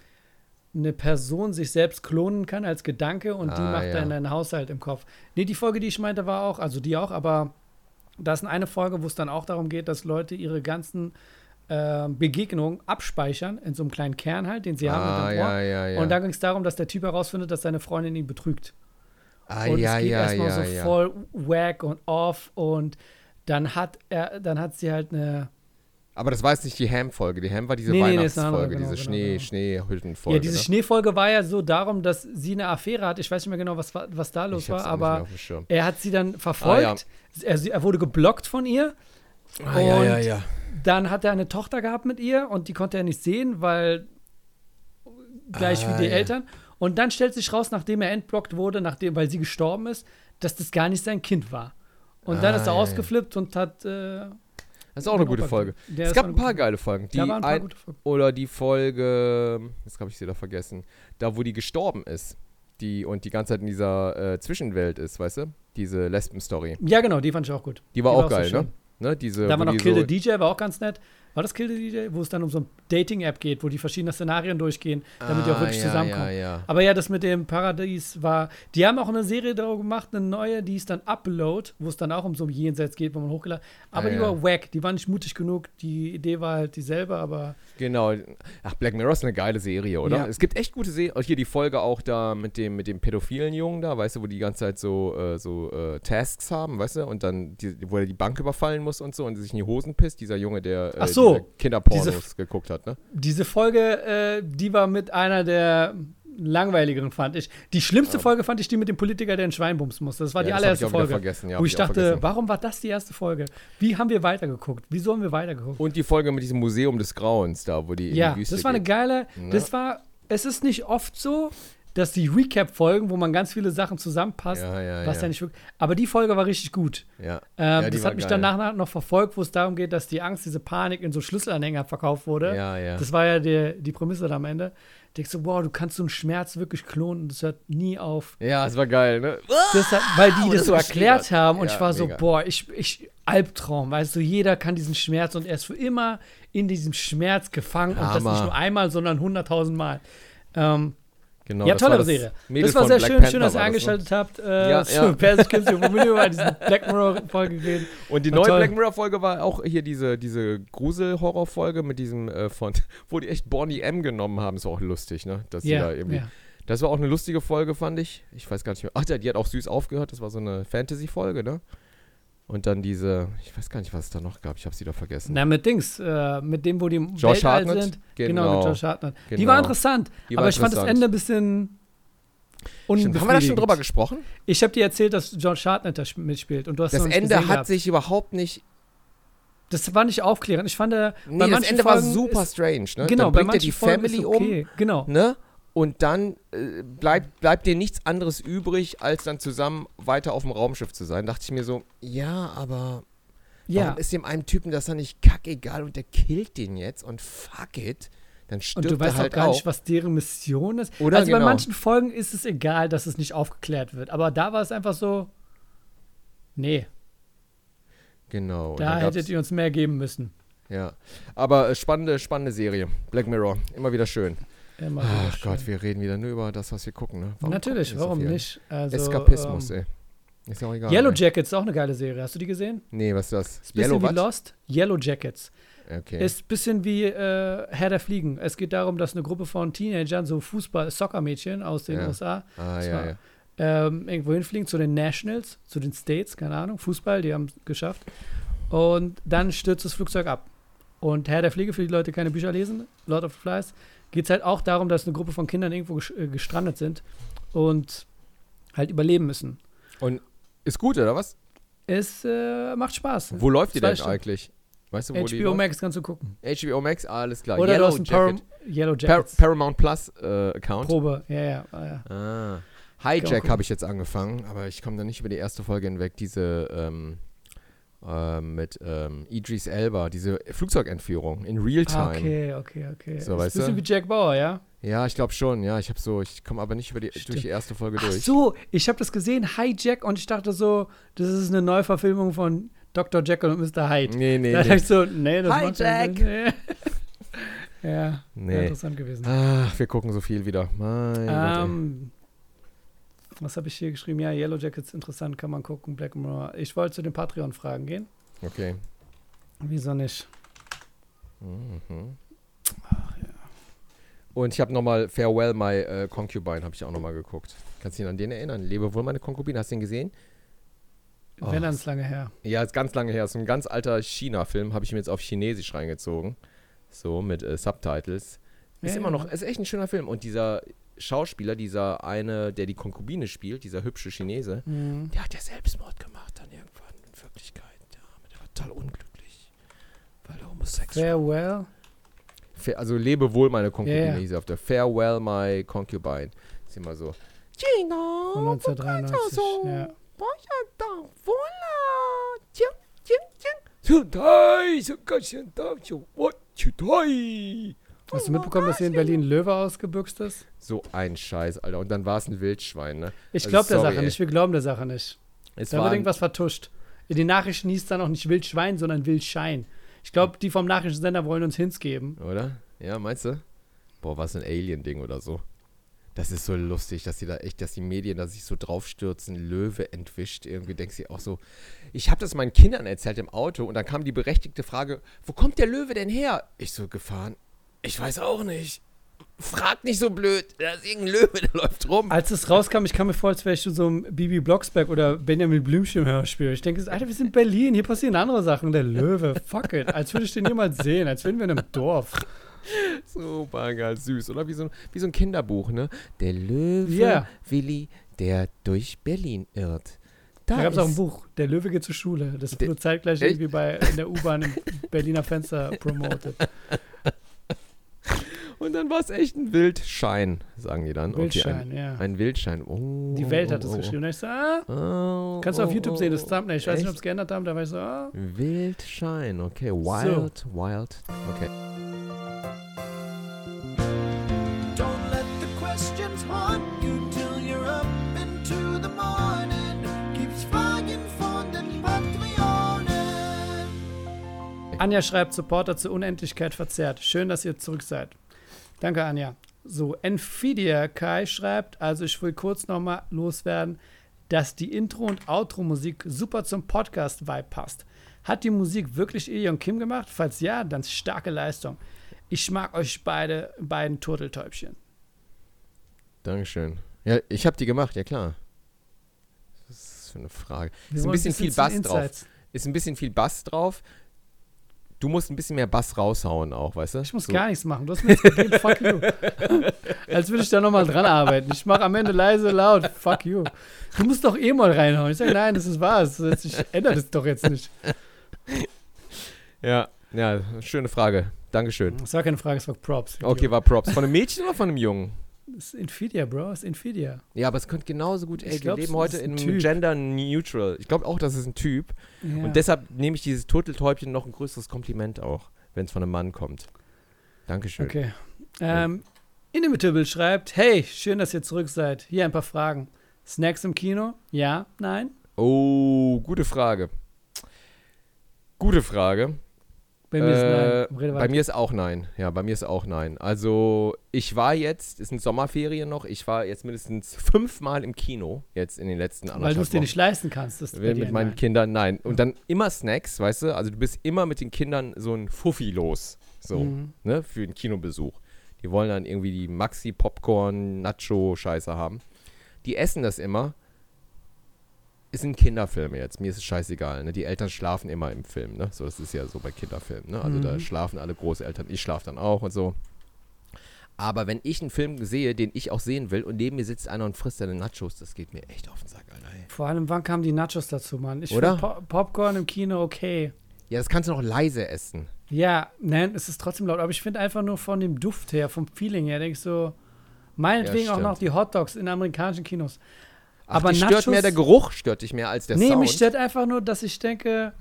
B: eine Person sich selbst klonen kann als Gedanke und die
A: Ah,
B: macht
A: ja.
B: dann einen Haushalt im Kopf. Nee, die Folge, die ich meinte, war auch, also die auch, aber da ist eine Folge, wo es dann auch darum geht, dass Leute ihre ganzen ähm, Begegnungen abspeichern in so einem kleinen Kern halt, den sie haben
A: ah,
B: mit dem Ohr.
A: ja, ja.
B: Und dann ging es darum, dass der Typ herausfindet, dass seine Freundin ihn betrügt.
A: ah,
B: und
A: ja,
B: es geht
A: ja,
B: erstmal
A: ja,
B: so voll wack und off und dann hat er, dann hat sie halt eine
A: Aber das war jetzt nicht die Ham-Folge. Die Ham war diese
B: Nee, nee, nee,
A: Weihnachtsfolge,
B: genau,
A: diese
B: genau,
A: Schnee,
B: genau.
A: Schneehüttenfolge.
B: Ja, diese
A: ne?
B: Schneefolge war ja so darum, dass sie eine Affäre hat. Ich weiß nicht mehr genau, was, wa- was da los war, aber er hat sie dann verfolgt. er, sie- er wurde geblockt von ihr.
A: Ah, ja, ja, ja.
B: Dann hat er eine Tochter gehabt mit ihr und die konnte er nicht sehen, weil gleich
A: Ah,
B: wie die
A: ja.
B: Eltern. Und dann stellt sich raus, nachdem er entblockt wurde, nachdem, weil sie gestorben ist, dass das gar nicht sein Kind war. Und dann
A: Ah,
B: ist er
A: ja, ja.
B: ausgeflippt und hat. Äh,
A: Das ist auch eine gute Folge. Es gab ein paar geile Folgen. Die
B: waren ein paar
A: ein,
B: gute Folgen.
A: oder die Folge, jetzt habe ich sie da vergessen, da wo die gestorben ist. Die und die ganze Zeit in dieser äh, Zwischenwelt ist, weißt du? Diese Lesben-Story.
B: Ja, genau, die fand ich auch gut.
A: Die war
B: Die
A: auch
B: war auch so
A: geil,
B: schön.
A: ne? ne? Diese,
B: Da war noch Kill
A: so,
B: the DJ, war auch ganz nett. War das Kill the DJ? Wo es dann um so eine Dating-App geht, wo die verschiedenen Szenarien durchgehen, damit die auch
A: Ah,
B: wirklich
A: ja,
B: zusammenkommen.
A: Ja, ja.
B: Aber ja, das mit dem Paradies war. Die haben auch eine Serie darüber gemacht, eine neue, die ist dann Upload, wo es dann auch um so ein Jenseits geht, wo man hochgeladen. Aber
A: Ah,
B: die war wack, die war nicht mutig genug. Die Idee war halt dieselbe, aber
A: Genau. Ach, Black Mirror ist eine geile Serie, oder?
B: Ja.
A: Es gibt echt gute Serien. Hier die Folge auch da mit dem, mit dem pädophilen Jungen da, weißt du, wo die die ganze Zeit so, äh, so äh, Tasks haben, weißt du? Und dann, die, wo er die Bank überfallen muss und so und sich in die Hosen pisst, dieser Junge, der äh,
B: Ach so,
A: diese Kinderpornos
B: diese-
A: geguckt hat, ne?
B: diese Folge, äh, die war mit einer der langweiligeren, fand ich. Die schlimmste Folge fand ich die mit dem Politiker, der in Schweinbums musste. Das war die
A: Ja, das hab
B: allererste Folge.
A: vergessen, ja,
B: wo ich
A: ich
B: dachte, warum war das die erste Folge? Wie haben wir weitergeguckt? Wieso haben wir weitergeguckt?
A: Und die Folge mit diesem Museum des Grauens da, wo die
B: Ja,
A: die Wüste
B: das war eine geile.
A: Ne?
B: Das war. Es ist nicht oft so, dass die Recap-Folgen, wo man ganz viele Sachen zusammenpasst,
A: Ja, ja,
B: was
A: ja.
B: nicht wirklich. Aber die Folge war richtig gut.
A: Ja.
B: Ähm, das hat mich
A: geil.
B: dann danach noch verfolgt, wo es darum geht, dass die Angst, diese Panik in so Schlüsselanhänger verkauft wurde.
A: Ja, ja.
B: Das war ja die, die Prämisse da am Ende. Denkst du, wow, du kannst so einen Schmerz wirklich klonen das hört nie auf.
A: Ja, es war geil, ne?
B: Das hat, weil die das
A: das
B: so erklärt haben und ich war so,
A: mega.
B: boah, ich, ich, Albtraum, weißt du, jeder kann diesen Schmerz und er ist für immer in diesem Schmerz gefangen und das
A: Hammer.
B: nicht nur einmal, sondern hunderttausend Mal. Ähm,
A: Genau,
B: ja, tolle Serie. Das war sehr
A: Black
B: schön,
A: Panther
B: schön, dass ihr
A: das, ne?
B: eingeschaltet habt. Äh,
A: Ja, ja.
B: Persisch Kids, wir über diese Black Mirror-Folge gehen.
A: Und die
B: War
A: neue
B: toll.
A: Black Mirror Folge war auch hier diese, diese Grusel-Horror-Folge mit diesem äh, von, *laughs* wo die echt Bonnie M genommen haben, ist auch lustig, ne? Dass die
B: Ja,
A: da irgendwie.
B: ja.
A: Das war auch eine lustige Folge, fand ich. Ich weiß gar nicht mehr. Ach, die hat auch süß aufgehört. Das war so eine Fantasy-Folge, ne? Und dann diese, ich weiß gar nicht, was es da noch gab. Ich habe sie da vergessen.
B: Na, mit Dings, äh, mit dem, wo die im
A: Josh
B: Weltall
A: Hartnett?
B: sind.
A: Genau.
B: mit Josh Hartnett. Die
A: Genau.
B: war interessant,
A: Die war
B: aber ich fand das
A: interessant.
B: Ende ein bisschen
A: Stimmt, haben wir da schon drüber gesprochen?
B: Ich habe dir erzählt, dass John Hartnett da mitspielt und du hast
A: Das Ende hat gehabt. sich überhaupt nicht
B: das war nicht aufklärend. Ich fand, äh,
A: nee, bei das Ende Folgen war super strange. Ne?
B: Genau,
A: dann bringt er die Family okay.
B: um. Genau.
A: Ne? Und dann äh, bleibt, bleibt dir nichts anderes übrig, als dann zusammen weiter auf dem Raumschiff zu sein. Dachte ich mir so, ja, aber ja. warum ist dem einen Typen das dann nicht kackegal und der killt den jetzt und fuck it? Dann stirbt
B: und du weißt
A: halt
B: auch gar
A: auch.
B: nicht, was deren Mission ist.
A: Oder
B: also
A: genau.
B: bei manchen Folgen ist es egal, dass es nicht aufgeklärt wird. Aber da war es einfach so, nee.
A: Genau.
B: Da hättet ihr uns mehr geben müssen.
A: Ja, aber äh, spannende, spannende Serie. Black Mirror, immer wieder schön.
B: Immer
A: Ach. Gott, wir reden wieder nur über das, was wir gucken. Ne?
B: Warum Natürlich,
A: so
B: warum
A: viel?
B: nicht? Also,
A: Eskapismus,
B: ähm,
A: ey. Ist auch egal.
B: Yellow. Jackets ist auch eine geile Serie. Hast du die gesehen?
A: Nee, was ist das?
B: Ist ein bisschen
A: Yellow
B: wie? Lost. Yellow Jackets.
A: Okay.
B: Ist ein bisschen wie äh, Herr der Fliegen. Es geht darum, dass eine Gruppe von Teenagern, so Fußball, Soccer-Mädchen aus den
A: Ja.
B: USA,
A: ah, ja,
B: war-
A: ja.
B: ähm, irgendwo hinfliegen zu den Nationals, zu den States, keine Ahnung, Fußball, die haben es geschafft. Und dann stürzt das Flugzeug ab. Und Herr der Fliege, für die Leute, die keine Bücher lesen, Lord of the Flies, geht es halt auch darum, dass eine Gruppe von Kindern irgendwo äh, gestrandet sind und halt überleben müssen.
A: Und ist gut, oder was?
B: Es äh, macht Spaß.
A: Wo läuft die denn
B: Stunden.
A: eigentlich? Weißt du, wo die
B: HBO
A: läuft?
B: Max kannst du gucken.
A: HBO Max, alles klar.
B: Oder
A: Yellow
B: du hast einen Param
A: Jacket.
B: Yellow
A: Par. Paramount Plus äh, Account.
B: Probe, ja, ja. ja.
A: Ah. Hijack habe ich jetzt angefangen, aber ich komme da nicht über die erste Folge hinweg. Diese ähm, ähm, mit ähm, Idris Elba, diese Flugzeugentführung in
B: Ah,
A: Realtime.
B: okay, okay, okay.
A: So,
B: Ist
A: weißt
B: ein bisschen
A: du?
B: wie Jack Bauer, ja?
A: Ja, ich glaube schon. Ja, ich habe so, ich komme aber nicht über die,
B: Stimmt.
A: durch die erste Folge
B: Ach
A: durch.
B: so, ich habe das gesehen, Hijack, und ich dachte so, das ist eine Neuverfilmung von Dr. Jekyll und Mr. Hyde.
A: Nee, nee,
B: da dachte
A: nee.
B: ich so, nee, das macht *laughs* ja
A: Hijack!
B: Sinn. ja, wäre
A: nee.
B: interessant gewesen.
A: Ach, wir gucken so viel wieder. Mein Gott.
B: Ähm, was habe ich hier geschrieben? Ja, Yellow Jackets interessant, kann man gucken. Black Mirror. Ich wollte zu den Patreon-Fragen gehen.
A: Okay.
B: Wieso nicht?
A: Mhm. Und ich habe nochmal Farewell My äh, Concubine, habe ich auch nochmal geguckt. Kannst du dich an den erinnern? Lebe wohl meine Konkubine, hast du den gesehen?
B: Wenn ist lange her.
A: Ja, ist ganz lange her. Ist ein ganz alter China-Film, habe ich mir jetzt auf Chinesisch reingezogen. So, mit äh, Subtitles. Ist
B: Ja,
A: immer
B: ja.
A: noch, ist echt ein schöner Film. Und dieser Schauspieler, dieser eine, der die Konkubine spielt, dieser hübsche Chinese,
B: Mhm.
A: der hat ja Selbstmord gemacht dann irgendwann in Wirklichkeit. Der Arme, der war total unglücklich. Weil er homosexuell
B: Farewell.
A: Fa- Also lebe wohl meine Konkubine,
B: ja.
A: hieß sie auf der Farewell my concubine. Ist immer so.
B: Von 1993. Ja. Hast du mitbekommen, dass hier in Berlin Löwe ausgebüxt ist?
A: So ein Scheiß, Alter. Und dann war es ein Wildschwein, ne?
B: Ich
A: Also
B: glaube der
A: sorry,
B: Sache
A: ey.
B: nicht. Wir glauben der Sache nicht.
A: Es
B: Da wird irgendwas vertuscht. In den Nachrichten hieß dann auch nicht Wildschwein, sondern Wildschein. Ich glaube, die vom Nachrichtensender wollen uns Hints geben.
A: oder? Ja, meinst du? Boah, was ein Alien-Ding oder so. Das ist so lustig, dass die da echt, dass die Medien da sich so draufstürzen, Löwe entwischt. Irgendwie denkst du auch so. Ich habe das meinen Kindern erzählt im Auto und dann kam die berechtigte Frage: Wo kommt der Löwe denn her? Ich so gefahren. Ich weiß auch nicht. Frag nicht so blöd. Da ist irgendein Löwe, der läuft rum.
B: Als es rauskam, ich kam mir vor, als wäre ich zu so einem Bibi Blocksberg oder Benjamin Blümchen Hörspiel. Ich denke, Alter, wir sind in Berlin, hier passieren andere Sachen. Der Löwe, fuck it. Als würde ich den jemals sehen, als wären wir in einem Dorf.
A: Super geil, süß, oder? Wie so, ein- wie so ein Kinderbuch, ne? Der Löwe
B: Ja.
A: Willi, der durch Berlin irrt.
B: Da gab es auch ein Buch, Der Löwe geht zur Schule. Das wurde zeitgleich irgendwie bei, in der U-Bahn im Berliner Fenster promoted.
A: Und dann war es echt ein Wildschein, sagen die dann.
B: Wildschein,
A: okay,
B: ja.
A: ein, ein Wildschein. Oh,
B: Die Welt hat
A: oh,
B: es
A: oh,
B: geschrieben. Und ich so, ah,
A: Oh,
B: kannst du auf
A: oh,
B: YouTube
A: oh,
B: sehen, das
A: oh.
B: Thumbnail. Ich weiß nicht, ob es geändert haben. Da war ich so, ah.
A: Wildschein, okay. Wild, wild. Okay.
C: Don't let the questions haunt you till you're up into the morning. Keep spying von den Patrionen.
B: Anja schreibt, Supporter zur Unendlichkeit verzerrt. Schön, dass ihr zurück seid. Danke, Anja. So, Nvidia Kai schreibt, also ich will kurz nochmal loswerden, dass die Intro- und Outro-Musik super zum Podcast-Vibe passt. Hat die Musik wirklich und Kim gemacht? Falls ja, dann starke Leistung. Ich mag euch beide, beiden Turteltäubchen.
A: Dankeschön. Ja, ich habe die gemacht, ja klar. Was ist für eine Frage?
B: Wir
A: Ist ein bisschen viel Bass drauf. Ist ein bisschen viel Bass drauf. Du musst ein bisschen mehr Bass raushauen auch, weißt du?
B: Ich muss
A: so.
B: gar nichts machen. Du hast mir jetzt gegeben, fuck you. *laughs* Als würde ich da nochmal dran arbeiten. Ich mache am Ende leise, laut, fuck you. Du musst doch eh mal reinhauen. Ich sage, nein, das ist wahr. Ich ändere das doch jetzt nicht.
A: Ja, ja, schöne Frage. Dankeschön.
B: Das war keine Frage, es war Props.
A: Okay, war Props. Von einem Mädchen oder von einem Jungen?
B: Das ist Infidia, Bro. Das ist Infidia.
A: Ja, aber es könnte genauso gut, ey,
B: Ich glaub,
A: wir leben heute
B: ist
A: in. Gender Neutral. Ich glaube auch, das ist ein Typ.
B: Ja.
A: Und deshalb nehme ich dieses Turteltäubchen noch ein größeres Kompliment auch, wenn es von einem Mann kommt. Dankeschön.
B: Okay. Ähm, Inimitable schreibt: Hey, schön, dass ihr zurück seid. Hier ein paar Fragen. Snacks im Kino? Ja? Nein?
A: Oh, gute Frage. Gute Frage.
B: Bei mir ist
A: Äh,
B: nein. Rede
A: bei mir ist auch nein. Ja, bei mir ist auch nein. Also, ich war jetzt, es sind Sommerferien noch, ich war jetzt mindestens fünfmal im Kino, jetzt in den letzten
B: Weil du
A: anderthalb
B: es dir nicht leisten kannst. Das ist
A: mit meinen
B: nein.
A: Kindern, nein. Und dann immer Snacks, weißt du? Also, du bist immer mit den Kindern so ein Fuffi los. So,
B: Mhm.
A: ne? Für einen Kinobesuch. Die wollen dann irgendwie die Maxi-Popcorn-Nacho-Scheiße haben. Die essen das immer. Es sind Kinderfilme jetzt. Mir ist es scheißegal. Ne? Die Eltern schlafen immer im Film. Ne? So, das ist ja so bei Kinderfilmen. Ne? Also da
B: Mhm.
A: schlafen alle Großeltern. Ich schlafe dann auch und so. Aber wenn ich einen Film sehe, den ich auch sehen will, und neben mir sitzt einer und frisst seine Nachos, das geht mir echt auf den Sack, Alter. Ey.
B: Vor allem, wann kamen die Nachos dazu, Mann? Ich
A: Oder?
B: finde Pop Popcorn im Kino okay.
A: Ja, das kannst du noch leise essen.
B: Ja, nein, es ist trotzdem laut. Aber ich finde einfach nur von dem Duft her, vom Feeling her, denke ich so, meinetwegen
A: Ja,
B: auch noch die Hotdogs in amerikanischen Kinos.
A: Ach,
B: Aber
A: dich stört
B: Nachos-
A: mehr der Geruch, stört dich mehr als der
B: nee,
A: Sound.
B: mich stört einfach nur, dass ich denke,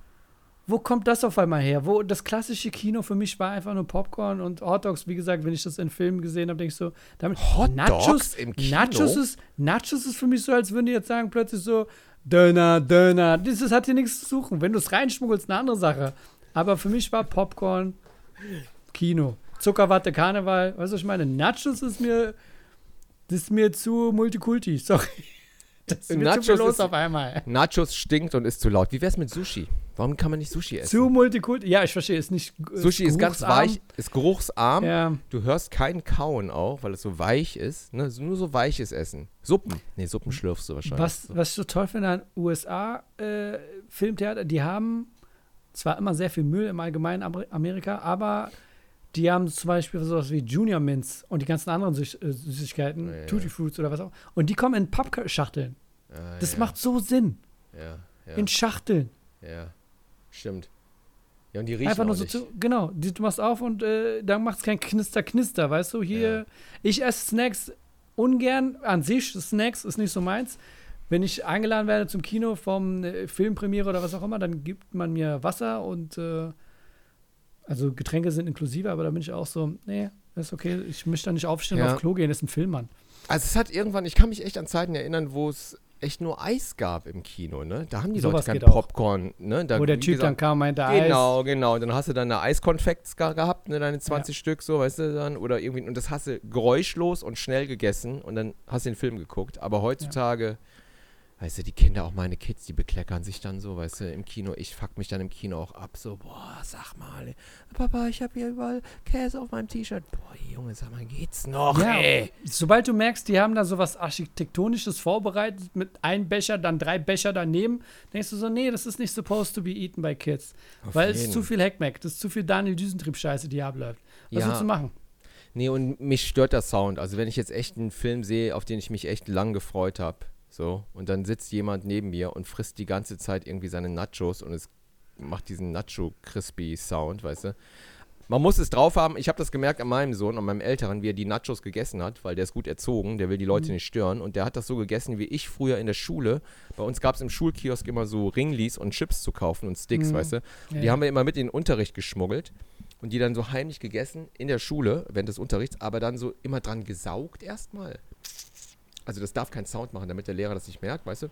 B: wo kommt das auf einmal her? Wo das klassische Kino für mich war einfach nur Popcorn und Hotdogs. Wie gesagt, wenn ich das in Filmen gesehen habe, denke ich so, damit
A: Hotdogs im Kino?
B: Nachos ist, Nachos ist für mich so, als würden die jetzt sagen plötzlich so Döner, Döner. Das, das hat hier nichts zu suchen. Wenn du es reinschmuggelst, eine andere Sache. Aber für mich war Popcorn Kino. Zuckerwatte, Karneval. Weißt du, was ich meine? Nachos ist mir, das ist mir zu Multikulti. Sorry. Das ist mir zu
A: Nachos
B: viel los
A: ist-
B: auf einmal.
A: Nachos stinkt und ist zu laut. Wie wär's mit Sushi? Warum kann man nicht Sushi essen?
B: Zu Multikulti. Ja, ich verstehe, ist nicht.
A: Sushi ist ganz weich, ist geruchsarm.
B: Ja,
A: Du hörst kein Kauen auch, weil es so weich ist. Ne? Nur so weiches Essen. Suppen. Nee, Suppen schlürfst du wahrscheinlich.
B: was, was ich so toll finde an USA-Filmtheater, die haben zwar immer sehr viel Müll im allgemeinen Amer- Amerika, aber die haben zum Beispiel sowas wie Junior Mints und die ganzen anderen Süß äh, Süßigkeiten,
A: Ja.
B: Tutti Fruits oder was auch. Und die kommen in Pappschachteln.
A: Ah,
B: Das macht so Sinn.
A: Ja,
B: In Schachteln.
A: ja. Stimmt. Ja, und die riechen
B: Einfach nur so
A: nicht.
B: zu, genau, die, du machst auf und äh, dann macht es kein Knister, Knister, weißt du? Hier,
A: Ja.
B: ich esse Snacks ungern, an sich, Snacks ist nicht so meins. Wenn ich eingeladen werde zum Kino vom äh, Filmpremiere oder was auch immer, dann gibt man mir Wasser und äh, also Getränke sind inklusive, aber da bin ich auch so, nee, ist okay, ich möchte da nicht aufstehen und
A: Ja.
B: auf Klo gehen, ist ein Film, Mann.
A: Also es hat irgendwann, ich kann mich echt an Zeiten erinnern, wo es echt nur Eis gab im Kino, ne? Da haben die
B: Sowas
A: Leute kein. Popcorn, ne? Da,
B: Wo der Typ dann
A: gesagt,
B: kam, meinte,
A: Genau,
B: Eis.
A: genau. Und dann hast du dann eine Eiskonfekts ge- gehabt, ne, deine 20 Stück, so, weißt du, dann, oder irgendwie, und das hast du geräuschlos und schnell gegessen und dann hast du den Film geguckt. Aber heutzutage, weißt du, die Kinder, auch meine Kids, die bekleckern sich dann so, weißt du, im Kino. Ich fuck mich dann im Kino auch ab, so, boah, sag mal, Papa, ich hab hier überall Käse auf meinem T-Shirt. Boah, Junge, sag mal, geht's noch,
B: Ja,
A: ey?
B: sobald du merkst, die haben da so was Architektonisches vorbereitet mit einem Becher, dann drei Becher daneben, denkst du so, nee, das ist nicht supposed to be eaten by kids.
A: Auf
B: weil es ist
A: jeden.
B: zu viel Heckmeck, das ist zu viel Daniel Düsentrieb-Scheiße, die abläuft. Was
A: Ja.
B: willst du machen?
A: Nee, und mich stört der Sound. Also wenn ich jetzt echt einen Film sehe, auf den ich mich echt lang gefreut habe, so, und dann sitzt jemand neben mir und frisst die ganze Zeit irgendwie seine Nachos und es macht diesen Nacho-Crispy-Sound, weißt du. Man muss es drauf haben. Ich habe das gemerkt an meinem Sohn, an meinem Älteren, wie er die Nachos gegessen hat, weil der ist gut erzogen, der will die Leute nicht stören. Und der hat das so gegessen wie ich früher in der Schule. Bei uns gab es im Schulkiosk immer so Ringlis und Chips zu kaufen und Sticks,
B: Mhm.
A: weißt du.
B: Ja,
A: Die haben wir immer mit in den Unterricht geschmuggelt und die dann so heimlich gegessen in der Schule, während des Unterrichts, aber dann so immer dran gesaugt erstmal. Also das darf keinen Sound machen, damit der Lehrer das nicht merkt, weißt du?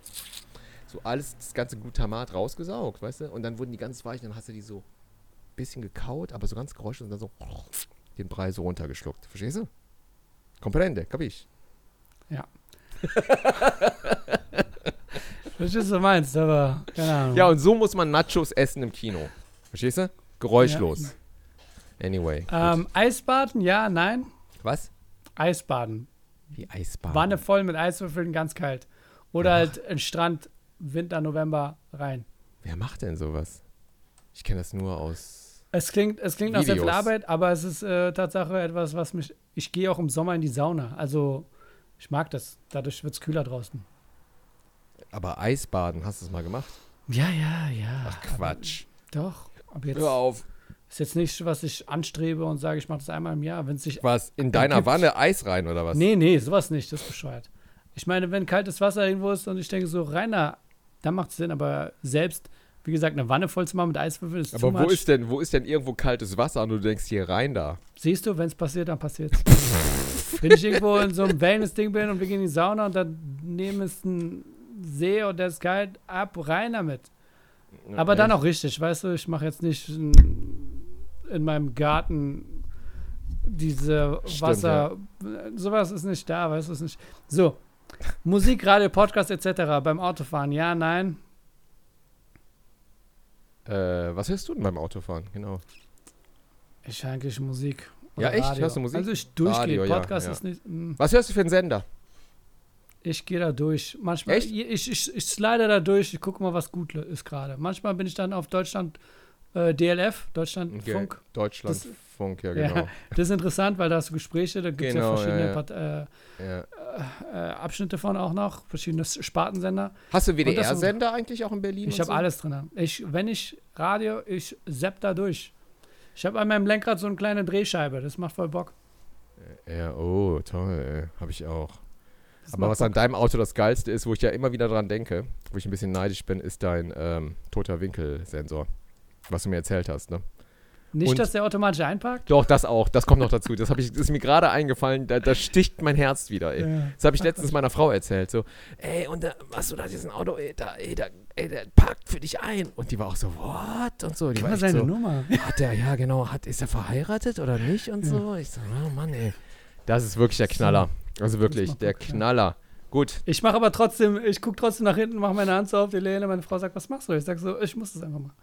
A: So alles, das ganze Glutamat rausgesaugt, weißt du? Und dann wurden die ganz weich, dann hast du die so ein bisschen gekaut, aber so ganz geräuschlos und dann so den Brei so runtergeschluckt. Verstehst du? Comprende, capisch?
B: Das ist, was du meinst, aber keine Ahnung.
A: Ja, und so muss man Nachos essen im Kino. Verstehst du? Geräuschlos. Anyway. gut.
B: ähm, Eisbaden, ja, nein.
A: Was?
B: Eisbaden.
A: Wie Eisbahn.
B: Wanne voll mit Eiswürfeln, ganz kalt. Oder halt ein Strand, Winter, November rein.
A: Wer macht denn sowas? Ich kenne das nur aus.
B: Es klingt, es klingt nach sehr viel. Arbeit, aber es ist äh, Tatsache etwas, was mich. Ich gehe auch im Sommer in die Sauna. Also, ich mag das. Dadurch wird es kühler draußen.
A: Aber Eisbaden, hast du es mal gemacht?
B: Ja, ja, ja.
A: Ach Quatsch.
B: Doch. Aber jetzt
A: Hör auf.
B: Ist jetzt nicht, was ich anstrebe und sage, ich mache das einmal im Jahr. Wenn es sich.
A: Was? In deiner
B: Ergibt-
A: Wanne Eis rein oder was?
B: Nee, nee, sowas nicht. Das ist bescheuert. Ich meine, wenn kaltes Wasser irgendwo ist und ich denke so, reiner, dann macht es Sinn. Aber selbst, wie gesagt, eine Wanne voll zu machen mit Eiswürfeln ist
A: Aber wo ist denn, wo ist denn irgendwo kaltes Wasser und du denkst hier rein da?
B: Siehst du, wenn es passiert, dann passiert's. *laughs* wenn ich irgendwo in so einem Wellness-Ding bin und wir gehen in die Sauna und dann nehmen es ein See und der ist kalt, ab, rein damit. Aber dann auch richtig, weißt du, ich mache jetzt nicht in, in meinem Garten diese
A: Stimmt,
B: Wasser, sowas ist nicht da, weißt du, ist nicht. So, Musik, Radio, Podcast etc. beim Autofahren, ja, nein.
A: Äh, was hörst du denn beim Autofahren? Genau.
B: Ich höre eigentlich Musik.
A: Ja, echt?
B: Radio.
A: Hörst du Musik?
B: Also ich durchgehe,
A: Radio, ja,
B: Podcast
A: ja.
B: ist nicht. mm.
A: Was hörst du für einen Sender?
B: Ich gehe da durch. Manchmal,
A: Echt?
B: ich, ich, ich slide da durch, ich gucke mal, was gut ist gerade. Manchmal bin ich dann auf Deutschland äh, DLF, Deutschlandfunk.
A: Deutschlandfunk, ja, *laughs*
B: Ja.
A: genau.
B: Das ist interessant, weil da hast du Gespräche, da gibt es
A: Genau,
B: ja verschiedene
A: ja, ja.
B: Äh,
A: Ja.
B: äh, Abschnitte von auch noch, verschiedene Spartensender.
A: Hast du WDR-Sender eigentlich auch in Berlin?
B: Ich habe
A: so?
B: alles drin. Ich, wenn ich Radio, ich zapp da durch. Ich habe an meinem Lenkrad so eine kleine Drehscheibe, das macht voll Bock.
A: Ja, oh, toll. Habe ich auch.
B: Das
A: Aber was an deinem Auto das Geilste ist, wo ich ja immer wieder dran denke, wo ich ein bisschen neidisch bin, ist dein ähm, toter Winkelsensor. Was du mir erzählt hast, ne?
B: Nicht,
A: und-
B: dass der automatisch einparkt?
A: Doch, das auch. Das kommt noch dazu. Das, ich, das ist mir gerade eingefallen. Da, da sticht mein Herz wieder, ey.
B: Ja.
A: Das habe ich letztens meiner Frau erzählt. So, ey, und da hast du da diesen Auto, ey, da, ey, da, ey, der parkt für dich ein. Und die war auch so, what? Und so. Die
B: Gib
A: war
B: seine
A: so,
B: Nummer.
A: hat der, ja genau, hat, ist er verheiratet oder nicht? Und so. Ich so, oh Mann, ey. Das ist wirklich der Knaller. Also wirklich, der
B: ja.
A: Knaller. Gut.
B: Ich mache aber trotzdem, ich gucke trotzdem nach hinten, mache meine Hand so auf die Lehne. Meine Frau sagt, was machst du? Ich sage so, ich muss das einfach machen.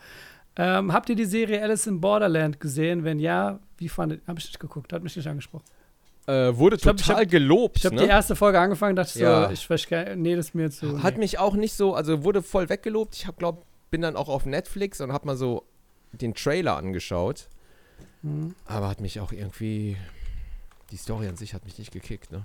B: Ähm, habt ihr die Serie Alice in Borderland gesehen? Wenn ja, wie fandet Habe ich nicht geguckt, hat mich nicht angesprochen.
A: Äh, wurde
B: Ich glaub, ich
A: total
B: hab-
A: gelobt.
B: Ich habe
A: ne?
B: die erste Folge angefangen, dachte ich
A: Ja.
B: so, ich weiß gar nee, das ist mir zu.
A: Hat
B: nee.
A: mich auch nicht so, also wurde voll weggelobt. Ich habe glaub, bin dann auch auf Netflix und habe mal so den Trailer angeschaut.
B: Hm.
A: Aber hat mich auch irgendwie, die Story an sich hat mich nicht gekickt, ne?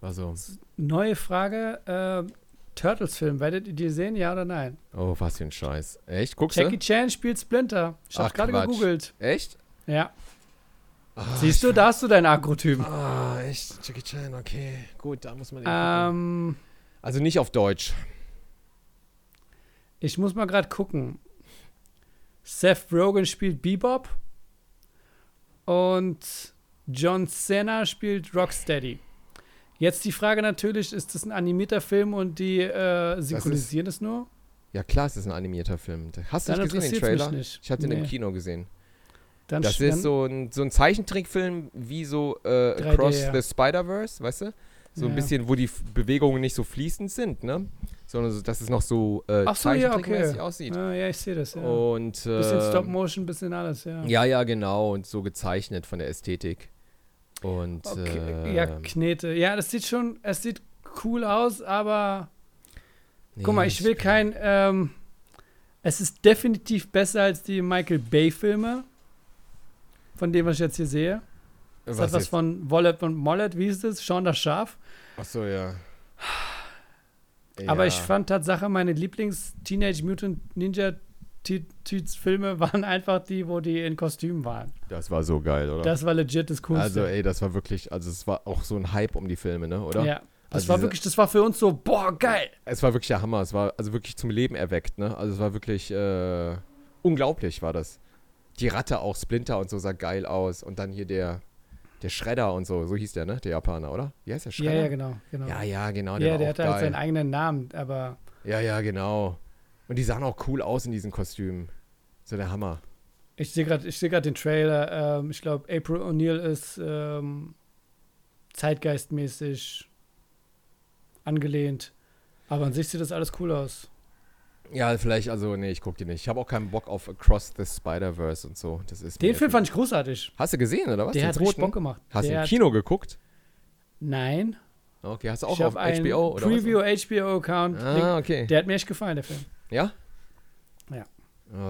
A: War so,
B: Neue Frage: äh, Turtles-Film, werdet ihr die sehen, ja oder nein?
A: oh, was für ein Scheiß. Echt? Guckst
B: Jackie
A: du?
B: Chan spielt Splinter. Ich habe gerade gegoogelt.
A: Echt?
B: Ja.
A: Ah,
B: Siehst du, da hast du deinen Akrotypen.
A: Ah, echt? Jackie Chan, okay. Gut, da muss man.
B: Ähm,
A: Also nicht auf Deutsch.
B: ich muss mal gerade gucken. Seth Rogen spielt Bebop und John Cena spielt Rocksteady. Jetzt die Frage natürlich, ist das ein animierter Film und die äh, synchronisieren es nur?
A: Ja klar, es ist ein animierter Film. Hast du nicht gesehen, den Trailer? Ich habe den im. Kino gesehen.
B: Dann
A: Das ist so ein, so ein Zeichentrickfilm wie so äh,
B: 3D,
A: Across
B: ja.
A: the Spider-Verse, weißt du? So ein
B: Ja.
A: bisschen, wo die Bewegungen nicht so fließend sind, ne? Sondern so, dass es noch so äh,
B: Ach so, ja,
A: zeichentrickmäßig
B: okay.
A: aussieht.
B: Ah, ja, ich sehe das, ja.
A: Und äh,
B: bisschen Stop-Motion, bisschen alles, ja.
A: Ja, ja, genau. Und so gezeichnet von der Ästhetik. Und
B: Okay,
A: äh,
B: ja, Knete. Ja, das sieht schon, es sieht cool aus, aber guck mal,
A: nee,
B: ich will kein, ähm, es ist definitiv besser als die Michael Bay-Filme, von dem, was ich jetzt hier sehe. Das
A: Was
B: hat was
A: jetzt?
B: von Wallet und Mollet, wie ist es? Sean das Schaf.
A: Achso, ja.
B: Aber
A: Ja.
B: ich fand Tatsache, meine Lieblings-Teenage Mutant Ninja Filme *laughs* waren einfach die, wo die in Kostümen waren.
A: Das war so geil, oder?
B: Das war legit das Coolste.
A: also, ey, das war wirklich, also es war auch so ein Hype um die Filme, ne, oder?
B: Ja. Das
A: Also
B: war
A: diese-
B: wirklich, das war für uns so, boah, geil.
A: Es war wirklich der Hammer. Es war also wirklich zum Leben erweckt, ne? Also es war wirklich äh, unglaublich, war das. Die Ratte auch, Splinter und so sah geil aus. Und dann hier der, der Schredder und so, so hieß der, ne? Der Japaner, oder? Wie heißt der
B: Ja,
A: Schredder?
B: ja, genau. genau.
A: Ja, ja, genau.
B: Ja,
A: Der,
B: der,
A: war auch
B: hatte halt seinen eigenen Namen, aber
A: Ja, ja, genau. Und die sahen auch cool aus in diesen Kostümen. So der Hammer.
B: ich sehe gerade seh den Trailer. Ähm, ich glaube, April O'Neil ist ähm, zeitgeistmäßig angelehnt. Aber an sich sieht das alles cool aus.
A: Ja, vielleicht, also, nee, ich guck die nicht. Ich habe auch keinen Bock auf Across the Spider-Verse und so. Das ist
B: Den Film fand ich großartig.
A: Hast du gesehen, oder was?
B: Der
A: Den
B: hat richtig? Bock gemacht.
A: Hast du im Kino geguckt?
B: Nein.
A: Okay, hast du auch
B: ich
A: auf HBO oder
B: Preview HBO-Account.
A: Ah, okay.
B: Der hat mir echt gefallen, der Film.
A: Ja?
B: Ja.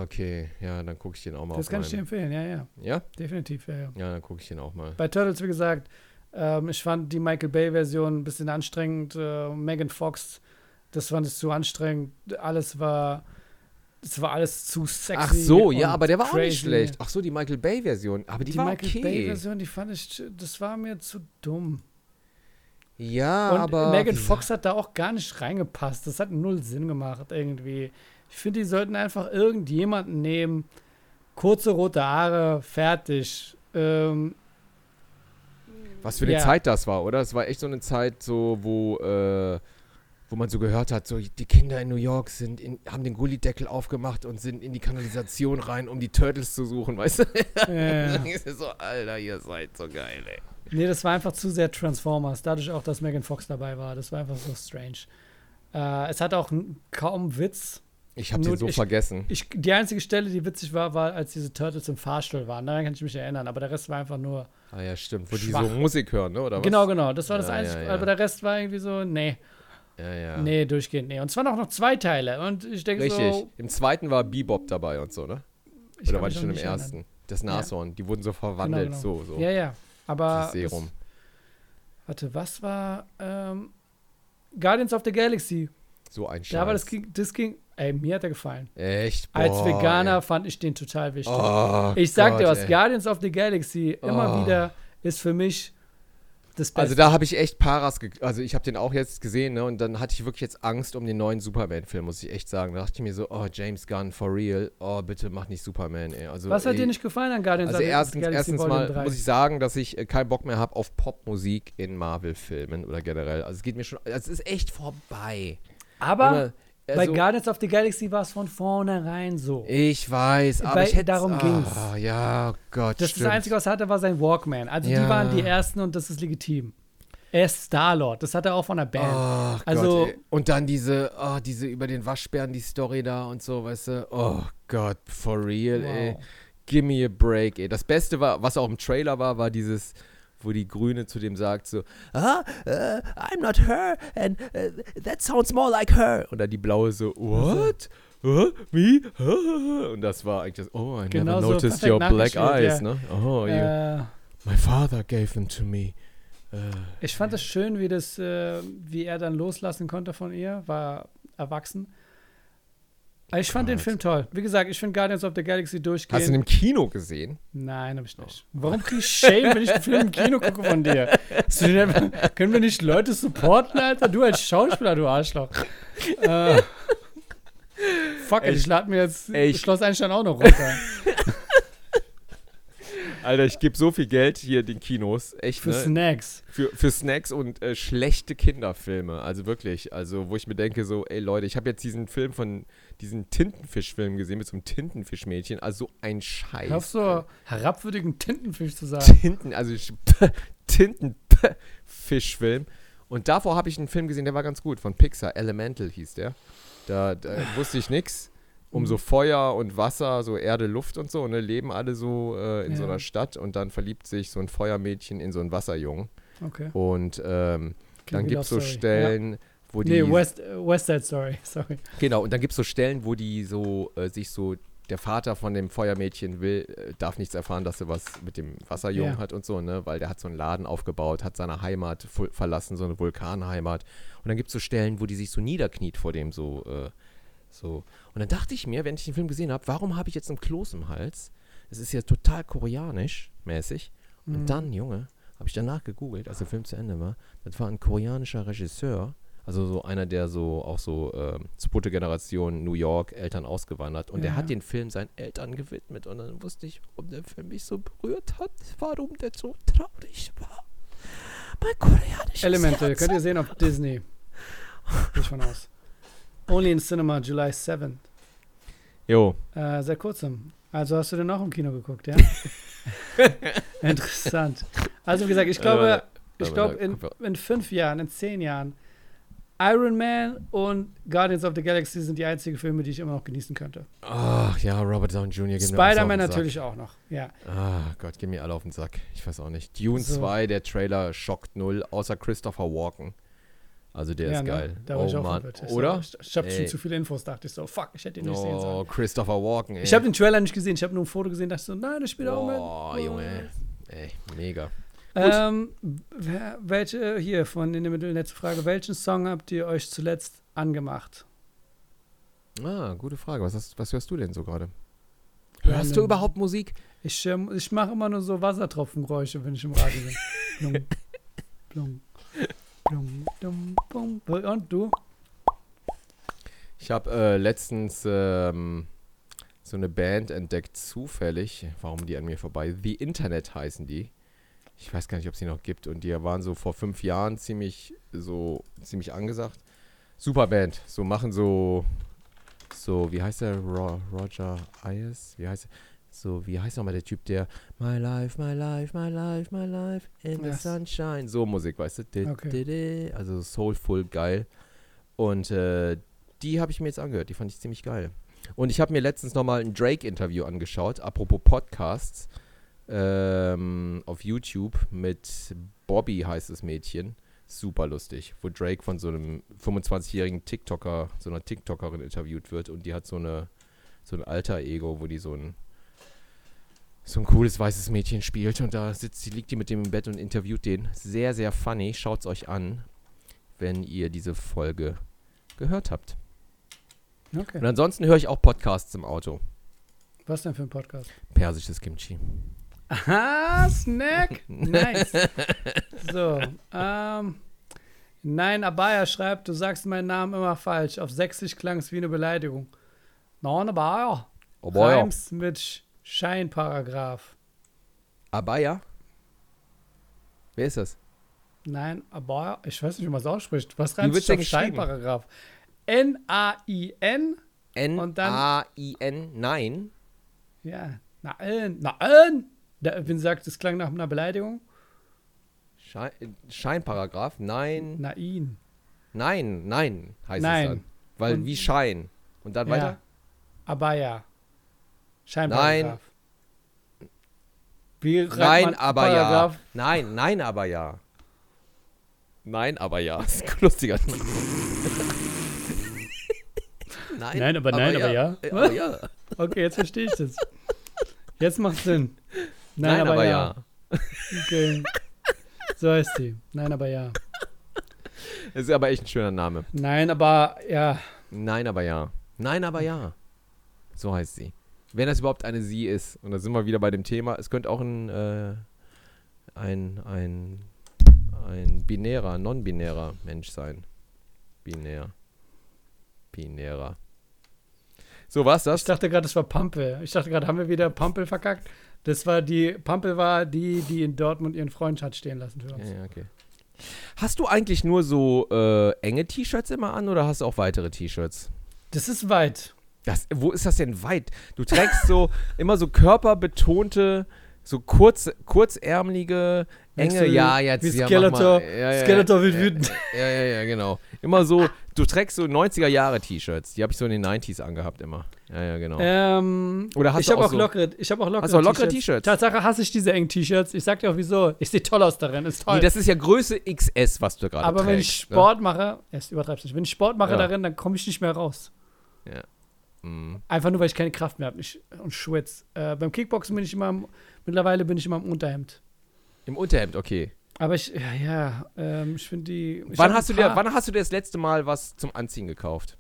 A: Okay, ja, dann gucke ich den auch mal
B: Das kann ich dir empfehlen, ja, ja.
A: Ja?
B: Definitiv, ja, ja.
A: Ja, dann gucke ich den auch mal.
B: Bei Turtles, wie gesagt, ähm, ich fand die Michael Bay-Version ein bisschen anstrengend. Äh, Megan Fox, das fand ich zu anstrengend. Alles war, es war alles zu sexy.
A: Ach so, ja, aber der war auch nicht
B: crazy.
A: schlecht. Ach so, die Michael Bay-Version. Aber die,
B: Die,
A: war
B: Michael
A: okay.
B: Bay-Version, die fand ich, das war mir zu dumm.
A: Ja,
B: Und
A: aber.
B: Megan Fox hat da auch gar nicht reingepasst. Das hat null Sinn gemacht irgendwie. Ich finde, die sollten einfach irgendjemanden nehmen. Kurze rote Haare, fertig. Ähm,
A: Was für eine
B: Ja.
A: Zeit das war, oder? Es war echt so eine Zeit, so, wo, äh, wo man so gehört hat, so die Kinder in New York sind in, haben den Gullideckel aufgemacht und sind in die Kanalisation rein, um die Turtles zu suchen, weißt du? es *laughs* so, Alter, ihr seid so geil, ey.
B: Nee, das war einfach zu sehr Transformers. Dadurch auch, dass Megan Fox dabei war. Das war einfach so strange. Äh, es hat auch kaum Witz.
A: Ich habe den so
B: ich-
A: vergessen.
B: Ich, die einzige Stelle, die witzig war, war, als diese Turtles im Fahrstuhl waren. Daran kann ich mich erinnern. Aber der Rest war einfach nur.
A: Ah ja, stimmt. Wo
B: Schwach.
A: die so Musik hören, ne? Oder was?
B: Genau, genau. Das war das
A: Ja,
B: Einzige.
A: ja, ja.
B: Aber der Rest war irgendwie so, nee.
A: Ja, ja.
B: Nee, durchgehend, nee. Und zwar noch, noch zwei Teile. Und ich denke
A: Richtig.
B: so.
A: Im zweiten war Bebop dabei und so, ne?
B: Ich
A: Oder war
B: noch
A: schon im
B: erinnern.
A: ersten? Das Nashorn. Die wurden so verwandelt,
B: genau.
A: so, so.
B: Ja, ja. Aber.
A: Das Serum.
B: Das, warte, was war. Ähm, Guardians of the Galaxy.
A: So ein Scheiß.
B: Ja, aber das ging, das ging. Ey, mir hat er gefallen.
A: Echt?
B: Als
A: Boah,
B: Veganer
A: ey.
B: fand ich den total wichtig.
A: Oh,
B: ich sag dir
A: Gott,
B: was,
A: ey.
B: Guardians of the Galaxy immer
A: Oh.
B: wieder ist für mich das Beste.
A: Also da habe ich echt Paras, also ich habe den auch jetzt gesehen, ne, und dann hatte ich wirklich jetzt Angst um den neuen Superman-Film, muss ich echt sagen. Da dachte ich mir so, oh, James Gunn, for real, oh, bitte mach nicht Superman, ey. Also,
B: was hat
A: ey,
B: dir nicht gefallen an Guardians
A: Also erstens, erstens mal
B: 3?
A: muss ich sagen, dass ich äh, keinen Bock mehr habe auf Popmusik in Marvel-Filmen oder generell. Also es geht mir schon, es ist echt vorbei.
B: Aber
A: Immer,
B: bei
A: also,
B: Guardians of the Galaxy war es von vornherein so.
A: ich weiß, aber
B: Bei-
A: ich hätte,
B: darum ging's.
A: Ah, ja, oh Gott,
B: Das, das Einzige, was er hatte, war sein Walkman. Also die
A: Ja.
B: waren die Ersten und das ist legitim. Er ist Star-Lord. Das hat er auch von der Band.
A: Ach
B: Also-
A: Gott, ey. und dann diese, oh, diese über den Waschbären, die Story da und so, weißt du? Oh Gott, for real, ey.
B: Wow.
A: Give me a break, ey. Das Beste war, was auch im Trailer war, war dieses, wo die Grüne zu dem sagt so, ah, uh, I'm not her and uh, that sounds more like her. Und dann die Blaue so, what? Huh? Me? Und das war eigentlich das, oh, I
B: Genau
A: never
B: so
A: noticed
B: perfekt
A: your black eyes,
B: ja.
A: ne? Oh, you,
B: Äh,
A: my father gave them to me.
B: Ich fand es schön, wie das, wie er dann loslassen konnte von ihr, war erwachsen. Ich fand den
A: Gott.
B: Film toll. Wie gesagt, ich finde Guardians of the Galaxy durchgehend.
A: hast du ihn im Kino gesehen?
B: Nein, habe ich nicht. Warum krieg ich Shame, wenn ich einen Film im Kino gucke von dir? Denn Können wir nicht Leute supporten, Alter? Du als Schauspieler, du Arschloch. Äh, fuck, it, ich lade mir jetzt
A: Echt?
B: Schloss Einstein auch noch runter.
A: Alter, ich gebe so viel Geld hier den Kinos, echt,
B: Für
A: ne?
B: Snacks.
A: für, für Snacks und äh, schlechte Kinderfilme. Also wirklich. Also, wo ich mir denke, so, ey Leute, ich habe jetzt diesen Film von, diesen Tintenfischfilm gesehen mit so einem Tintenfischmädchen. Also so ein Scheiß.
B: Hör auf so herabwürdigen Tintenfisch zu sagen.
A: Tinten, also *laughs* Tintenfischfilm. Und davor habe ich einen Film gesehen, der war ganz gut, von Pixar. Elemental hieß der. Da, da wusste ich nichts. Um
B: Mhm.
A: so Feuer und Wasser, so Erde, Luft und so, ne, leben alle so äh, in so
B: Ja.
A: einer Stadt und dann verliebt sich so ein Feuermädchen in so einen Wasserjungen.
B: Okay.
A: Und ähm, dann gibt es so
B: Story.
A: Stellen, wo die.
B: Ja. Nee, West, äh, West Side Story, *laughs* sorry.
A: Genau, und dann gibt es so Stellen, wo die so äh, sich so. Der Vater von dem Feuermädchen will, äh, darf nichts erfahren, dass er was mit dem Wasserjungen
B: Ja.
A: hat und so, ne? Weil der hat so einen Laden aufgebaut, hat seine Heimat verlassen, so eine Vulkanheimat. Und dann gibt es so Stellen, wo die sich so niederkniet vor dem so, äh, so. Und dann dachte ich mir, wenn ich den Film gesehen habe, warum habe ich jetzt einen Kloß im Hals? Es ist ja total koreanisch mäßig. Und
B: Mhm.
A: dann, Junge, habe ich danach gegoogelt, als der Film zu Ende war. Das war ein koreanischer Regisseur, also so einer, der so auch so ähm, zweite Generation New York Eltern ausgewandert. Und der
B: Ja.
A: hat den Film seinen Eltern gewidmet. Und dann wusste ich, warum der Film mich so berührt hat, warum der so traurig war. Mein koreanisches
B: Elemental,
A: Herz.
B: könnt ihr sehen auf Disney. Gehe ich von aus. Only in Cinema, July 7th.
A: Jo,
B: Äh, seit kurzem. Also hast du den auch im Kino geguckt, ja? *laughs* Interessant. Also wie gesagt, ich glaube,
A: warte,
B: ich glaube in, in fünf Jahren, in zehn Jahren, Iron Man und Guardians of the Galaxy sind die einzigen Filme, die ich immer noch genießen könnte.
A: Ach ja, Robert Downey Jr.
B: Spider-Man natürlich auch noch, ja.
A: Ah Gott, geh mir alle auf den Sack. Ich weiß auch nicht. Dune
B: So.
A: 2, der Trailer schockt null, außer Christopher Walken. Also der ist
B: ne?
A: geil.
B: Da war ich
A: oh
B: auch
A: Mann.
B: verwirrt. Ich
A: Oder?
B: Ich ich habe schon zu viele Infos, dachte ich so, fuck, ich hätte ihn nicht sehen
A: Oh,
B: sollen.
A: Christopher Walken, ey.
B: Ich habe den Trailer nicht gesehen, ich habe nur ein Foto gesehen, dachte so, nein, das spielt auch mit.
A: Oh, Junge. Ey, mega.
B: Ähm, welche, hier von in der Mitte, letzte Frage, welchen Song habt ihr euch zuletzt angemacht?
A: Ah, gute Frage. Was, hast, was hörst du denn so gerade? Hörst du
B: Random.
A: überhaupt Musik?
B: Ich, ähm, ich mache immer nur so Wassertropfengeräusche, wenn ich im Radio bin. *laughs* Blum, blum. Und du?
A: Ich habe äh, letztens ähm, so eine Band entdeckt, zufällig. Warum die an mir vorbei? The Internet heißen die. Ich weiß gar nicht, ob es die noch gibt. Und die waren so vor fünf Jahren ziemlich so ziemlich angesagt. Super Band. So machen so so wie heißt der Ro Roger Ayers? Wie heißt er? So wie heißt nochmal der Typ, der My Life, My Life, My Life, My Life in the
B: Yes.
A: Sunshine. So Musik, weißt du? Di-
B: Okay.
A: di- di. Also soulful, geil. Und äh, die habe ich mir jetzt angehört. Die fand ich ziemlich geil. Und ich habe mir letztens nochmal ein Drake-Interview angeschaut, apropos Podcasts, ähm, auf YouTube mit Bobby heißt das Mädchen. Super lustig, wo Drake von so einem 25-jährigen TikToker, so einer TikTokerin interviewt wird und die hat so eine so ein Alter-Ego, wo die so ein so ein cooles weißes Mädchen spielt und da sitzt liegt die mit dem im Bett und interviewt den. Sehr, sehr funny. Schaut's euch an, wenn ihr diese Folge gehört habt.
B: Okay.
A: Und ansonsten höre ich auch Podcasts im Auto.
B: Was denn für ein Podcast?
A: Persisches Kimchi.
B: Aha, Snack. *laughs* Nice. So, ähm. Nein, Abaya schreibt, du sagst meinen Namen immer falsch. Auf Sächsisch klang es wie eine Beleidigung. Nein, Abaya.
A: Abaya.
B: Reims mit Scheinparagraph.
A: Abaya? Wer ist das?
B: Nein, Abaya. Ich weiß nicht, wie man es ausspricht. Was reimt sich auf? Scheinparagraph? N-A-I-N.
A: N-A-I-N? Nein.
B: Ja. Nein, nein. Da, wenn sie sagt, es klang nach einer Beleidigung.
A: Schein, Scheinparagraph? Nein.
B: Nein.
A: Nein, nein heißt
B: Nein.
A: es dann. Weil
B: Und-
A: wie Schein. Und dann weiter?
B: Ja. Abaya. Scheinparagraph. Wie reimt
A: Nein, aber
B: Paragraph?
A: ja. Nein, nein, aber ja. Nein, aber ja. *laughs* Das ist ein lustiger. nein,
B: Nein, aber nein, aber ja.
A: Äh, Aber ja.
B: Okay, jetzt verstehe ich das. Jetzt macht Sinn. *laughs*
A: Nein, aber, ja.
B: Okay. So heißt sie. Nein, aber ja.
A: Das ist aber echt ein schöner Name.
B: Nein, aber ja.
A: Nein, aber ja. Nein, aber ja. So heißt sie. Wenn das überhaupt eine sie ist. Und da sind wir wieder bei dem Thema. Es könnte auch ein, äh, ein, ein, ein binärer, non-binärer Mensch sein. Binär. Binärer. So, was das?
B: Ich dachte gerade, das war Pampel. Ich dachte gerade, haben wir wieder Pampel verkackt? Das war die, Pampel war die, die in Dortmund ihren Freund hat stehen lassen für uns.
A: Ja, ja, okay. Hast du eigentlich nur so äh, enge T-Shirts immer an oder hast du auch weitere T-Shirts?
B: Das ist weit.
A: Das, wo ist das denn weit? Du trägst so *laughs* immer so körperbetonte, so kurz, kurzärmelige, enge, ja, jetzt
B: wie
A: ja,
B: Skeletor-
A: mal. Ja, ja,
B: Skeletor
A: ja,
B: wird
A: ja,
B: wütend. *laughs*
A: Ja, ja, ja, genau. Immer so, du trägst so 90er Jahre T-Shirts. Die habe ich so in den 90s angehabt immer. Ja, ja, genau.
B: Ähm,
A: Oder hast
B: ich
A: du
B: habe
A: auch
B: auch
A: so-
B: lockere, ich habe auch lockere,
A: Hast du auch lockere T-Shirts?
B: Tatsache hasse ich diese engen T-Shirts. Ich sag dir auch wieso. Ich sehe toll aus darin, ist toll.
A: Nee, das ist ja Größe XS, was du gerade
B: Aber
A: trägst.
B: wenn ich
A: ne?
B: Sport mache, es übertreibst nicht. Wenn ich Sport mache
A: Ja.
B: darin, dann komme ich nicht mehr raus.
A: Mhm.
B: Einfach nur, weil ich keine Kraft mehr habe und schwitz. Äh, beim Kickboxen bin ich immer, im, mittlerweile bin ich immer im Unterhemd.
A: Im Unterhemd, okay.
B: Aber ich, ja, ja, ähm, ich finde die. Ich
A: Wann hast, du dir, wann hast du dir das letzte Mal was zum Anziehen gekauft?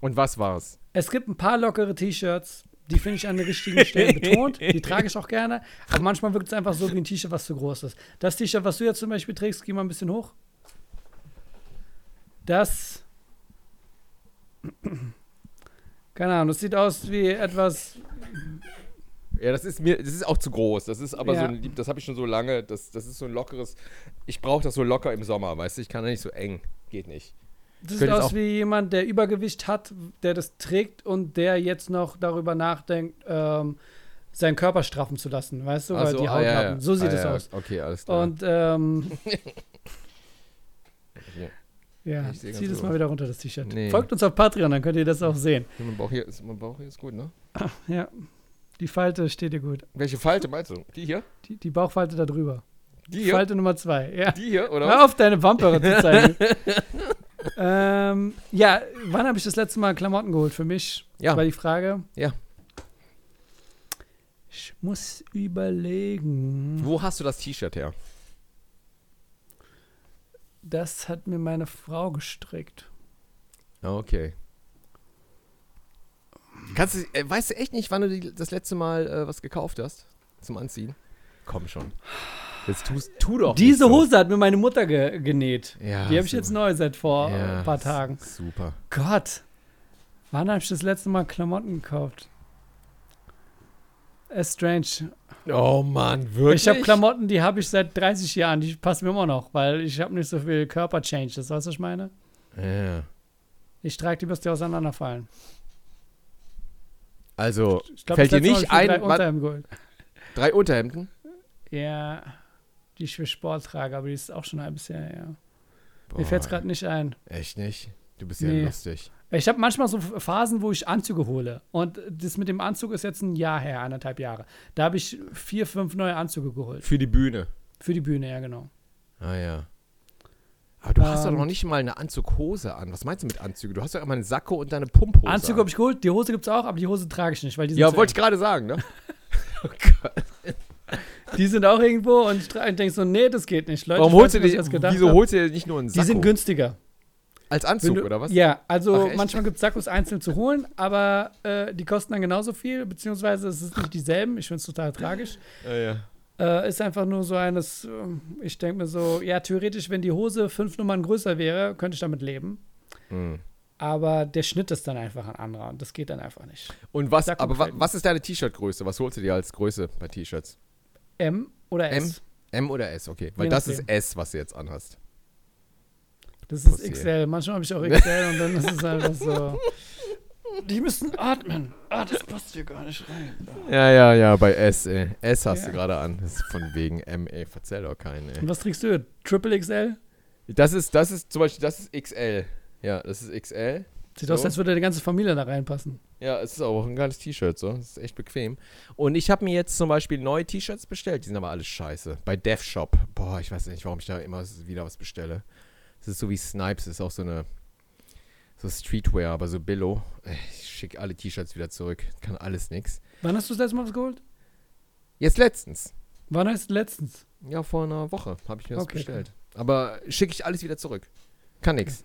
A: Und was war's?
B: Es gibt ein paar lockere T-Shirts, die finde ich an den richtigen Stellen *laughs* betont. Die trage ich auch gerne. Aber manchmal wirkt es einfach so wie ein T-Shirt, was zu groß ist. Das T-Shirt, was du jetzt zum Beispiel trägst, geh mal ein bisschen hoch. Das. Keine Ahnung, das sieht aus wie etwas.
A: Ja, das ist mir, das ist auch zu groß. Das ist aber
B: Ja.
A: so ein, Lieb- das habe ich schon so lange. Das, das ist so ein lockeres. Ich brauche das so locker im Sommer, weißt du? Ich kann da nicht so eng. Geht nicht.
B: Das sieht aus wie jemand, der Übergewicht hat, der das trägt und der jetzt noch darüber nachdenkt, ähm, seinen Körper straffen zu lassen, weißt du, weil die
A: ah,
B: Haut
A: ja,
B: haben.
A: ja.
B: So sieht
A: ah,
B: es
A: ja,
B: aus.
A: Okay, alles klar.
B: Und ähm,
A: Ja. *laughs*
B: ja, zieh das mal wieder runter, das T-Shirt.
A: Nee.
B: Folgt uns auf Patreon, dann könnt ihr das auch sehen.
A: mein, Bauch hier ist, mein Bauch hier ist gut, ne?
B: Ja, die Falte steht dir gut.
A: Welche Falte meinst du? Die hier?
B: Die, die Bauchfalte da drüber.
A: Die hier?
B: Falte Nummer zwei. Ja.
A: Die hier, oder?
B: Hör auf, deine Bumper zu zeigen. *laughs* ähm, ja, wann habe ich das letzte Mal Klamotten geholt? Für mich
A: Ja.
B: war die Frage.
A: Ja.
B: Ich muss überlegen.
A: Wo hast du das T-Shirt her?
B: Das hat mir meine Frau gestrickt.
A: Okay. Kannst du, äh, weißt du echt nicht, wann du die, das letzte Mal äh, was gekauft hast? Zum Anziehen? Komm schon. Jetzt tust, tu doch.
B: Diese
A: nicht so.
B: Hose hat mir meine Mutter ge genäht.
A: Ja,
B: die habe ich jetzt neu seit vor
A: Ja,
B: ein paar Tagen.
A: Super.
B: Gott. Wann habe ich das letzte Mal Klamotten gekauft? Ist strange.
A: Oh Mann, wirklich?
B: Ich habe Klamotten, die habe ich seit 30 Jahren, die passen mir immer noch, weil ich habe nicht so viel Körperchange. Das weißt du, was ich meine?
A: Ja.
B: Ich trage die, bis die auseinanderfallen.
A: Also,
B: Ich glaub,
A: fällt dir nicht ein,
B: drei Unterhemden geholt.
A: drei Unterhemden?
B: Ja, die ich für Sport trage, aber die ist auch schon ein halbes Jahr her. Mir fällt es gerade nicht ein.
A: Echt nicht? Du bist ja
B: Nee.
A: lustig.
B: Ich habe manchmal so Phasen, wo ich Anzüge hole. Und das mit dem Anzug ist jetzt ein Jahr her, anderthalb Jahre. Da habe ich vier, fünf neue Anzüge geholt.
A: Für die Bühne.
B: Für die Bühne, ja, genau.
A: Ah ja. Aber du hast doch
B: Ähm.
A: noch nicht mal eine Anzughose an. Was meinst du mit Anzüge? Du hast doch immer einen Sakko und deine Pumphose.
B: Anzüge
A: an.
B: habe ich geholt, die Hose gibt es auch, aber die Hose trage ich nicht, weil die sind,
A: Ja, wollte ich gerade sagen, ne? *laughs* oh Gott.
B: die sind auch irgendwo und ich denke so, nee, das geht nicht. Leute,
A: Warum holst du dir, wieso holst du dir nicht nur einen
B: Die
A: Sakko?
B: sind günstiger.
A: Als Anzug,
B: du-
A: oder was?
B: Ja, also
A: Ach,
B: manchmal gibt es Sakkos einzeln zu holen, aber äh, die kosten dann genauso viel, beziehungsweise es ist nicht dieselben. Ich finde es total tragisch.
A: Ja, ja.
B: Äh, ist einfach nur so eines, ähm, ich denke mir so, ja, theoretisch, wenn die Hose fünf Nummern größer wäre, könnte ich damit leben.
A: Hm.
B: Aber der Schnitt ist dann einfach ein anderer und das geht dann einfach nicht.
A: Und was,
B: Sakko
A: aber wa, was ist deine T-Shirt-Größe? Was holst du dir als Größe bei T-Shirts?
B: M oder
A: M?
B: S?
A: M oder S, okay. Weil
B: Je
A: das
B: nachdem.
A: ist S, was du jetzt anhast.
B: Das ist
A: Pussy.
B: XL. Manchmal habe ich auch XL und dann ist es einfach so. *laughs* Die müssen atmen. Ah, das passt hier gar nicht rein.
A: Ja, ja, ja, bei S, ey. S hast
B: Ja.
A: du gerade an. Das ist von wegen M, ey. Verzähl doch keinen, ey.
B: Und was trägst du? Triple XL?
A: Das ist, das ist zum Beispiel, das ist XL. Ja, das ist XL.
B: Sieht
A: So.
B: aus, als würde die ganze Familie da reinpassen.
A: Ja, es ist auch ein geiles T-Shirt, so. Das ist echt bequem. Und ich habe mir jetzt zum Beispiel neue T-Shirts bestellt. Die sind aber alles scheiße. Bei Dev Shop. Boah, ich weiß nicht, warum ich da immer wieder was bestelle. Das ist so wie Snipes. Ist auch so eine. So Streetwear, aber so Billo. Ey, Ich schicke alle T-Shirts wieder zurück. Kann alles nix.
B: Wann hast du das letzte Mal was geholt?
A: Jetzt letztens.
B: Wann heißt letztens?
A: Ja, vor einer Woche habe ich mir das
B: Okay,
A: bestellt. Aber schicke ich alles wieder zurück. Kann nix.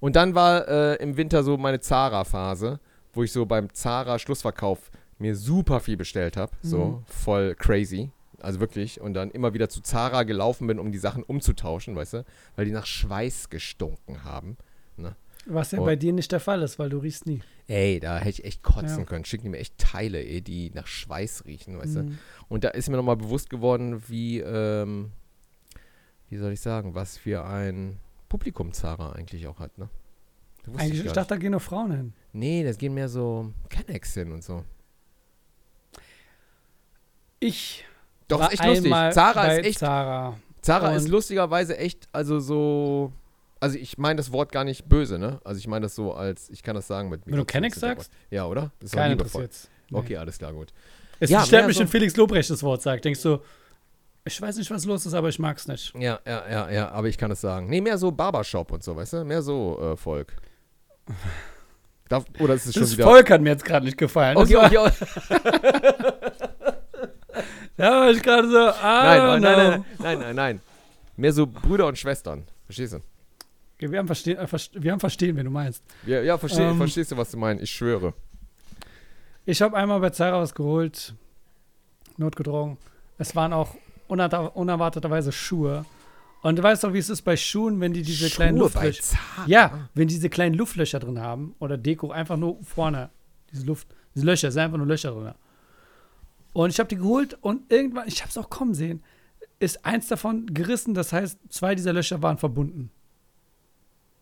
A: Und dann war äh, im Winter so meine Zara-Phase, wo ich so beim Zara-Schlussverkauf mir super viel bestellt habe. So,
B: Mhm.
A: voll crazy. Also wirklich. Und dann immer wieder zu Zara gelaufen bin, um die Sachen umzutauschen, weißt du? Weil die nach Schweiß gestunken haben.
B: Was ja
A: Oh.
B: bei dir nicht der Fall ist, weil du riechst nie.
A: Ey, da hätte ich echt kotzen
B: Ja.
A: können. Schicken die mir echt Teile, ey, die nach Schweiß riechen, weißt du?
B: Mhm.
A: Und da ist mir nochmal bewusst geworden, wie, ähm, wie soll ich sagen, was für ein Publikum Zara eigentlich auch hat, ne?
B: Eigentlich,
A: gar
B: ich dachte, da gehen nur Frauen hin.
A: Nee, das gehen mehr so Kennex hin und so.
B: Ich
A: Doch,
B: war
A: ist echt lustig. Zara ist echt,
B: Zara.
A: Zara ist lustigerweise echt, also so, also ich meine das Wort gar nicht böse, ne? Also ich meine das so als, ich kann das sagen mit
B: Wenn du Kennex sagst?
A: Ja, oder? Das ist doch
B: Kein
A: liebevoll.
B: interessiert's. Nee.
A: Okay, alles klar, gut.
B: Es
A: Ja,
B: stört mich,
A: so-
B: wenn Felix Lobrecht das Wort sagt. Denkst du, ich weiß nicht, was los ist, aber ich mag's nicht.
A: Ja, ja, ja, ja, aber ich kann es sagen. Nee, mehr so Barbershop und so, weißt du? Mehr so äh, Volk. *laughs* Darf, oder ist es schon
B: Das
A: wieder.
B: Volk hat mir jetzt gerade nicht gefallen.
A: Okay, okay, okay. *laughs*
B: Da war ich gerade so, ah,
A: Nein, nein, nein, nein, nein, nein, nein. Mehr so Brüder und Schwestern. Verstehst du?
B: Okay, wir, haben verstehen, äh, verst- wir haben verstehen, wenn du meinst.
A: Ja, ja versteh,
B: Ähm.
A: verstehst du, was du meinst? Ich schwöre.
B: Ich habe einmal bei Zara was geholt, notgedrungen. Es waren auch unerwartet- unerwarteterweise Schuhe. Und du weißt doch, wie es ist bei Schuhen, wenn die diese kleinen
A: Schuhe bei
B: Luftlöcher.
A: Zara.
B: Ja, wenn diese kleinen Luftlöcher drin haben oder Deko, einfach nur vorne. Diese Luft, diese Löcher, sind einfach nur Löcher drin. Und ich habe die geholt und irgendwann, ich habe es auch kommen sehen, ist eins davon gerissen. Das heißt, zwei dieser Löcher waren verbunden.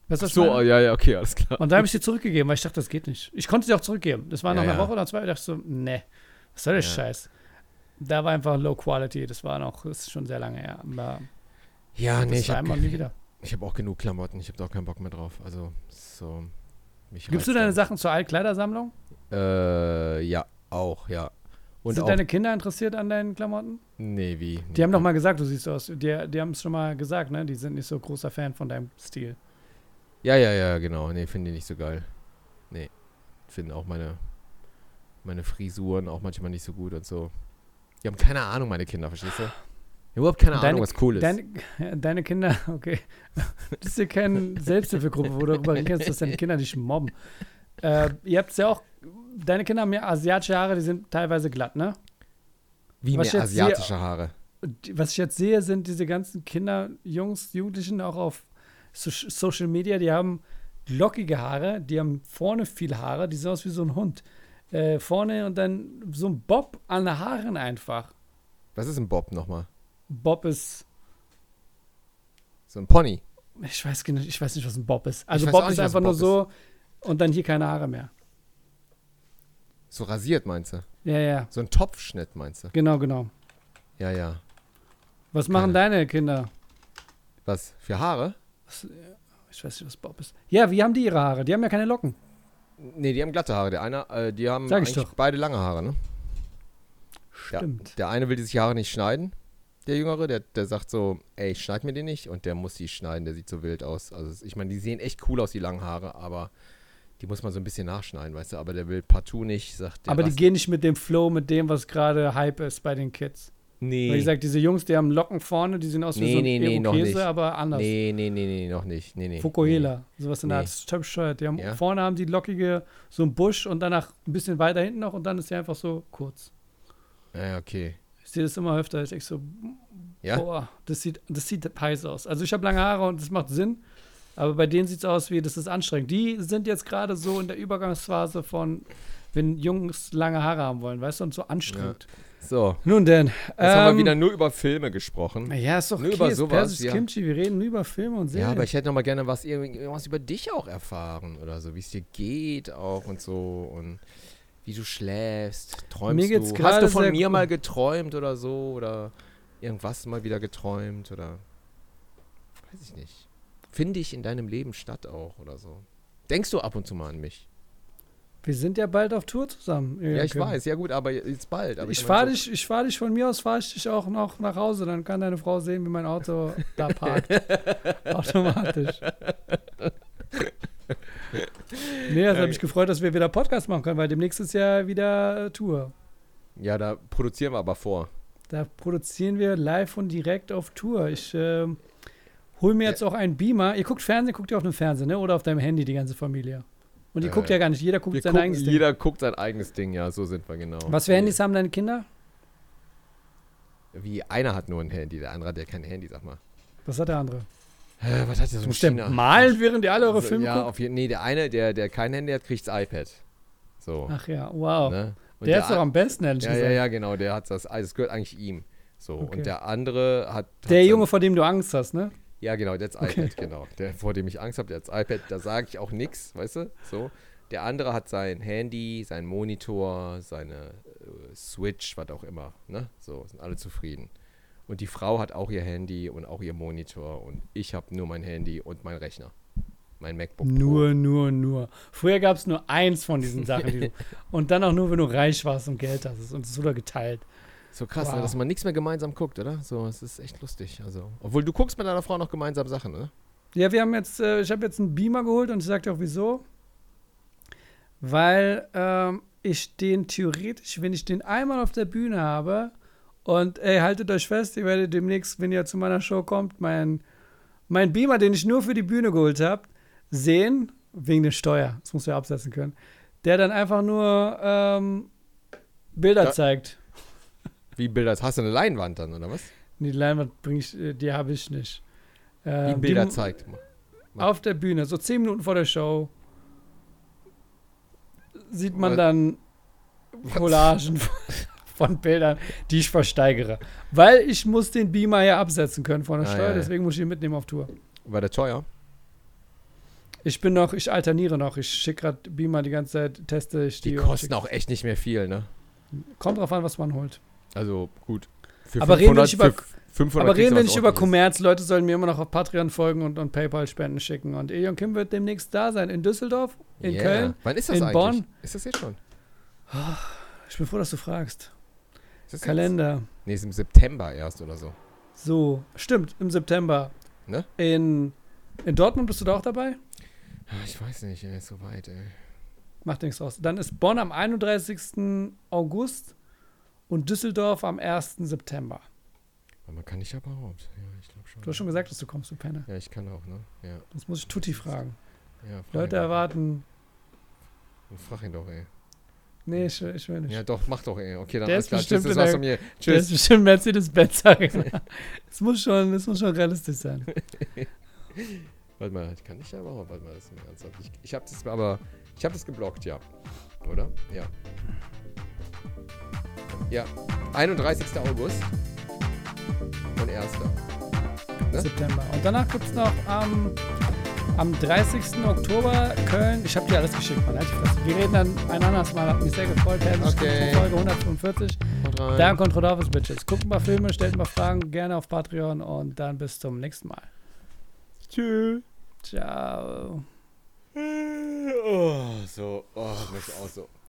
B: Weißt du,
A: So,
B: meine?
A: ja, ja, okay, alles klar.
B: Und da habe ich sie zurückgegeben, weil ich dachte, das geht nicht. Ich konnte sie auch zurückgeben. Das war nach
A: Ja,
B: einer
A: ja.
B: Woche oder zwei. Ich dachte so, ne, was soll der
A: Ja.
B: Scheiß? Da war einfach Low Quality. Das war noch, das ist schon sehr lange her. Aber
A: Ja, nee, ich habe ich hab auch genug Klamotten. Ich habe da auch keinen Bock mehr drauf. Also, so. Mich
B: Gibst du deine
A: dann.
B: Sachen zur Altkleidersammlung?
A: Äh, ja, auch, ja. Und
B: Sind
A: auch,
B: deine Kinder interessiert an deinen Klamotten?
A: nee, wie?
B: Die haben doch mal gesagt, du siehst aus. Die, die haben es schon mal gesagt, ne? Die sind nicht so großer Fan von deinem Stil.
A: Ja, ja, ja, genau. Nee, finde ich nicht so geil. Nee. Finden auch meine, meine Frisuren auch manchmal nicht so gut und so. Die haben keine Ahnung, meine Kinder, verstehst du? Überhaupt keine
B: Deine-
A: Ahnung, was cool ist.
B: Deine, *laughs* deine Kinder, okay. *laughs* Das ist ja keine Selbsthilfegruppe, wo du darüber reden kannst, dass deine Kinder dich mobben. Äh, ihr habt ja auch, deine Kinder haben ja asiatische Haare, die sind teilweise glatt, ne?
A: Wie
B: was
A: mehr
B: jetzt sehe-
A: asiatische Haare.
B: Was ich jetzt sehe, sind diese ganzen Kinder, Jungs, Jugendlichen auch auf so Social Media, die haben lockige Haare, die haben vorne viel Haare, die sehen aus wie so ein Hund. Äh, vorne und dann so ein Bob an den Haaren einfach.
A: Was ist ein Bob nochmal?
B: Bob ist,
A: So ein Pony.
B: ich weiß, ich weiß nicht, was ein Bob ist. Also Bob ist einfach
A: ein
B: nur so und dann hier keine Haare mehr.
A: So rasiert, meinst du?
B: Ja, ja,
A: So ein Topfschnitt, meinst du?
B: genau, genau.
A: Ja, ja.
B: Was machen deine Kinder?
A: Was? Für Haare?
B: Was, ich weiß nicht, was Bob ist. Ja, wie haben die ihre Haare? Die haben ja keine Locken.
A: Nee, die haben glatte Haare. Der eine, äh, die haben
B: Sag ich
A: eigentlich
B: doch.
A: beide lange Haare, ne?
B: Stimmt.
A: Der eine will die sich Haare nicht schneiden, der Jüngere, der, der sagt so, ey, ich schneid mir die nicht und der muss die schneiden, der sieht so wild aus. Also ich meine, die sehen echt cool aus, die langen Haare, aber die muss man so ein bisschen nachschneiden, weißt du, aber der will partout nicht, sagt der
B: Aber die gehen nicht mit dem Flow, mit dem, was gerade Hype ist bei den Kids.
A: Nee.
B: Weil ich sag, diese Jungs, die haben Locken vorne, die sehen aus wie
A: Nee,
B: so ein
A: nee, nee, noch nicht.
B: aber anders.
A: nee, nee, nee, nee, noch nicht. Nee, nee.
B: Fukuhila, sowas in der
A: Nee.
B: Art. Das ist bescheuert. Die haben,
A: Ja?
B: Vorne haben die lockige, so ein Busch und danach ein bisschen weiter hinten noch und dann ist die einfach so kurz.
A: Nee. Ja, okay.
B: Ich sehe das immer öfter. Ich denke so,
A: Ja?
B: boah, das sieht, das sieht heiß aus. Also ich habe lange Haare und das macht Sinn. Aber bei denen sieht es aus wie, das ist anstrengend. Die sind jetzt gerade so in der Übergangsphase von, wenn Jungs lange Haare haben wollen, weißt du, und so anstrengend.
A: So,
B: Nun denn.
A: jetzt haben
B: ähm,
A: wir wieder nur über Filme gesprochen.
B: Ja, ist doch
A: Nur
B: okay,
A: über sowas,
B: persisches
A: ja.
B: Kimchi, wir reden nur über Filme und Serien.
A: Ja, aber ich hätte noch mal gerne was, irgendwas über dich auch erfahren oder so, wie es dir geht auch und so und wie du schläfst, träumst
B: Mir geht's
A: du. Hast du von mir mal geträumt oder so oder irgendwas mal wieder geträumt oder weiß ich nicht. Finde ich in deinem Leben statt auch oder so. Denkst du ab und zu mal an mich?
B: wir sind ja bald auf Tour zusammen.
A: Ja, ich weiß, ja gut, aber jetzt bald. Aber
B: Ich fahre dich, ich fahr dich von mir aus, fahre ich dich auch noch nach Hause. Dann kann deine Frau sehen, wie mein Auto *laughs* da parkt. Automatisch. Nee, das hat mich gefreut, dass wir wieder Podcast machen können, weil demnächst ist ja wieder äh, Tour.
A: Ja, da produzieren wir aber vor.
B: Da produzieren wir live und direkt auf Tour. Ich ähm, hole mir jetzt auch einen Beamer. Ihr guckt Fernsehen, guckt ihr auf einem Fernseher, ne? Oder auf deinem Handy, die ganze Familie. Und ihr
A: Äh,
B: guckt ja gar nicht, jeder guckt sein
A: gucken,
B: eigenes Ding.
A: jeder guckt sein eigenes Ding, ja, so sind wir genau.
B: Was für Handys haben deine Kinder?
A: Wie einer hat nur ein Handy, der andere hat ja kein Handy, sag mal.
B: Was hat der andere?
A: Hä, was hat der so ein
B: der
A: China?
B: malen, während ihr alle eure
A: Also,
B: Filme
A: ja,
B: guckt?
A: auf jeden Nee, der eine, der, der kein Handy hat, kriegt das iPad. So.
B: Ach ja, wow.
A: Ne? Und
B: der ist doch am besten, ehrlich
A: Ja,
B: gesagt.
A: ja, ja, genau, der hat das, also es gehört eigentlich ihm. So.
B: Okay.
A: Und der andere hat.
B: Der Junge, vor dem du Angst hast, ne?
A: Ja, genau, der
B: Okay.
A: iPad, genau. Der, vor dem ich Angst habe, der hat das iPad, da sage ich auch nichts, weißt du? So. Der andere hat sein Handy, sein Monitor, seine äh, Switch, was auch immer. Ne? So, sind alle zufrieden. Und die Frau hat auch ihr Handy und auch ihr Monitor und ich habe nur mein Handy und mein Rechner. Mein MacBook Pro.
B: Nur, nur, nur. Früher gab es nur eins von diesen Sachen. Die *laughs* du, und dann auch nur, wenn du reich warst und Geld hast. Und es wurde geteilt.
A: So krass,
B: Wow.
A: ne, dass man nichts mehr gemeinsam guckt, oder? So, es ist echt lustig. Also, obwohl du guckst mit deiner Frau noch gemeinsam Sachen, ne?
B: Ja, wir haben jetzt, äh, ich habe jetzt einen Beamer geholt und ich sag dir auch wieso. Weil ähm, ich den theoretisch, wenn ich den einmal auf der Bühne habe und ey, haltet euch fest, ihr werdet demnächst, wenn ihr zu meiner Show kommt, mein, mein Beamer, den ich nur für die Bühne geholt habe, sehen, wegen der Steuer, das muss ja absetzen können, der dann einfach nur ähm, Bilder
A: Ja.
B: zeigt.
A: Wie Bilder? Hast du eine Leinwand dann, oder was?
B: Die Leinwand bring ich, äh, die habe ich nicht.
A: Wie
B: Ähm,
A: Bilder
B: die,
A: zeigt.
B: Auf der Bühne, so zehn Minuten vor der Show, sieht man
A: Was?
B: dann Collagen *laughs* von Bildern, die ich versteigere. Weil ich muss den Beamer ja absetzen können von der
A: Ah,
B: Steuer,
A: ja, ja.
B: deswegen muss ich ihn mitnehmen auf Tour.
A: War der teuer?
B: Ich bin noch, ich alterniere noch. Ich schicke gerade Beamer die ganze Zeit, teste ich die.
A: Die kosten auch echt nicht mehr viel, ne?
B: Kommt drauf an, was man holt.
A: Also gut. Für
B: Aber reden wir nicht über-
A: für 500
B: Aber reden wir nicht über. Kommerz. Leute sollen mir immer noch auf Patreon folgen und, und PayPal-Spenden schicken. Und Elion Kim wird demnächst da sein. In Düsseldorf, in
A: Yeah.
B: Köln.
A: Wann ist das
B: in
A: eigentlich?
B: Bonn.
A: Ist das jetzt schon?
B: Ich bin froh, dass du fragst.
A: Das jetzt-
B: Kalender.
A: Nee, ist im September erst oder so.
B: So, stimmt, im September.
A: Ne?
B: In, in Dortmund bist du da auch dabei?
A: Ah, Ich weiß nicht, ey, ist so weit, ey.
B: Macht nichts raus. Dann ist Bonn am 31. August und Düsseldorf am 1. September.
A: Aber man kann nicht überhaupt. Ja, ich glaube schon.
B: Du hast schon gesagt, dass du kommst, du Penner.
A: Ja, ich kann auch, ne? Ja.
B: Sonst muss ich Tutti fragen.
A: ja frag
B: Leute
A: ihn doch.
B: erwarten.
A: Frag ihn doch, ey.
B: Nee, ich, will- ich will nicht.
A: Ja, doch, mach doch, ey. Okay, dann
B: Der
A: alles
B: ist
A: klar. Tschüss, das war's von mir.
B: Der ist
A: Tschüss.
B: bestimmt Mercedes-Benz. *laughs* Es muss schon, muss schon realistisch sein. *laughs*
A: Warte mal, ich kann nicht aber, warte mal, das ist mir ernsthaft. Ich, ich habe das aber, ich habe das geblockt, ja. Oder? Ja. Ja. 31. August und 1. Ne?
B: September. Und danach gibt es noch am, am 30. Oktober Köln. Ich habe dir alles geschickt, Mann. Halt die Fresse. Wir reden dann ein anderes Mal. Hat mich sehr gefreut. Herzlich
A: Okay.
B: Folge 145.
A: Haut rein.
B: Dark Control Office Bitches. Guckt mal Filme, stellt mal Fragen gerne auf Patreon und dann bis zum nächsten Mal.
A: Tschüss.
B: Ciao.
A: Oh, so. Oh, mich auch so.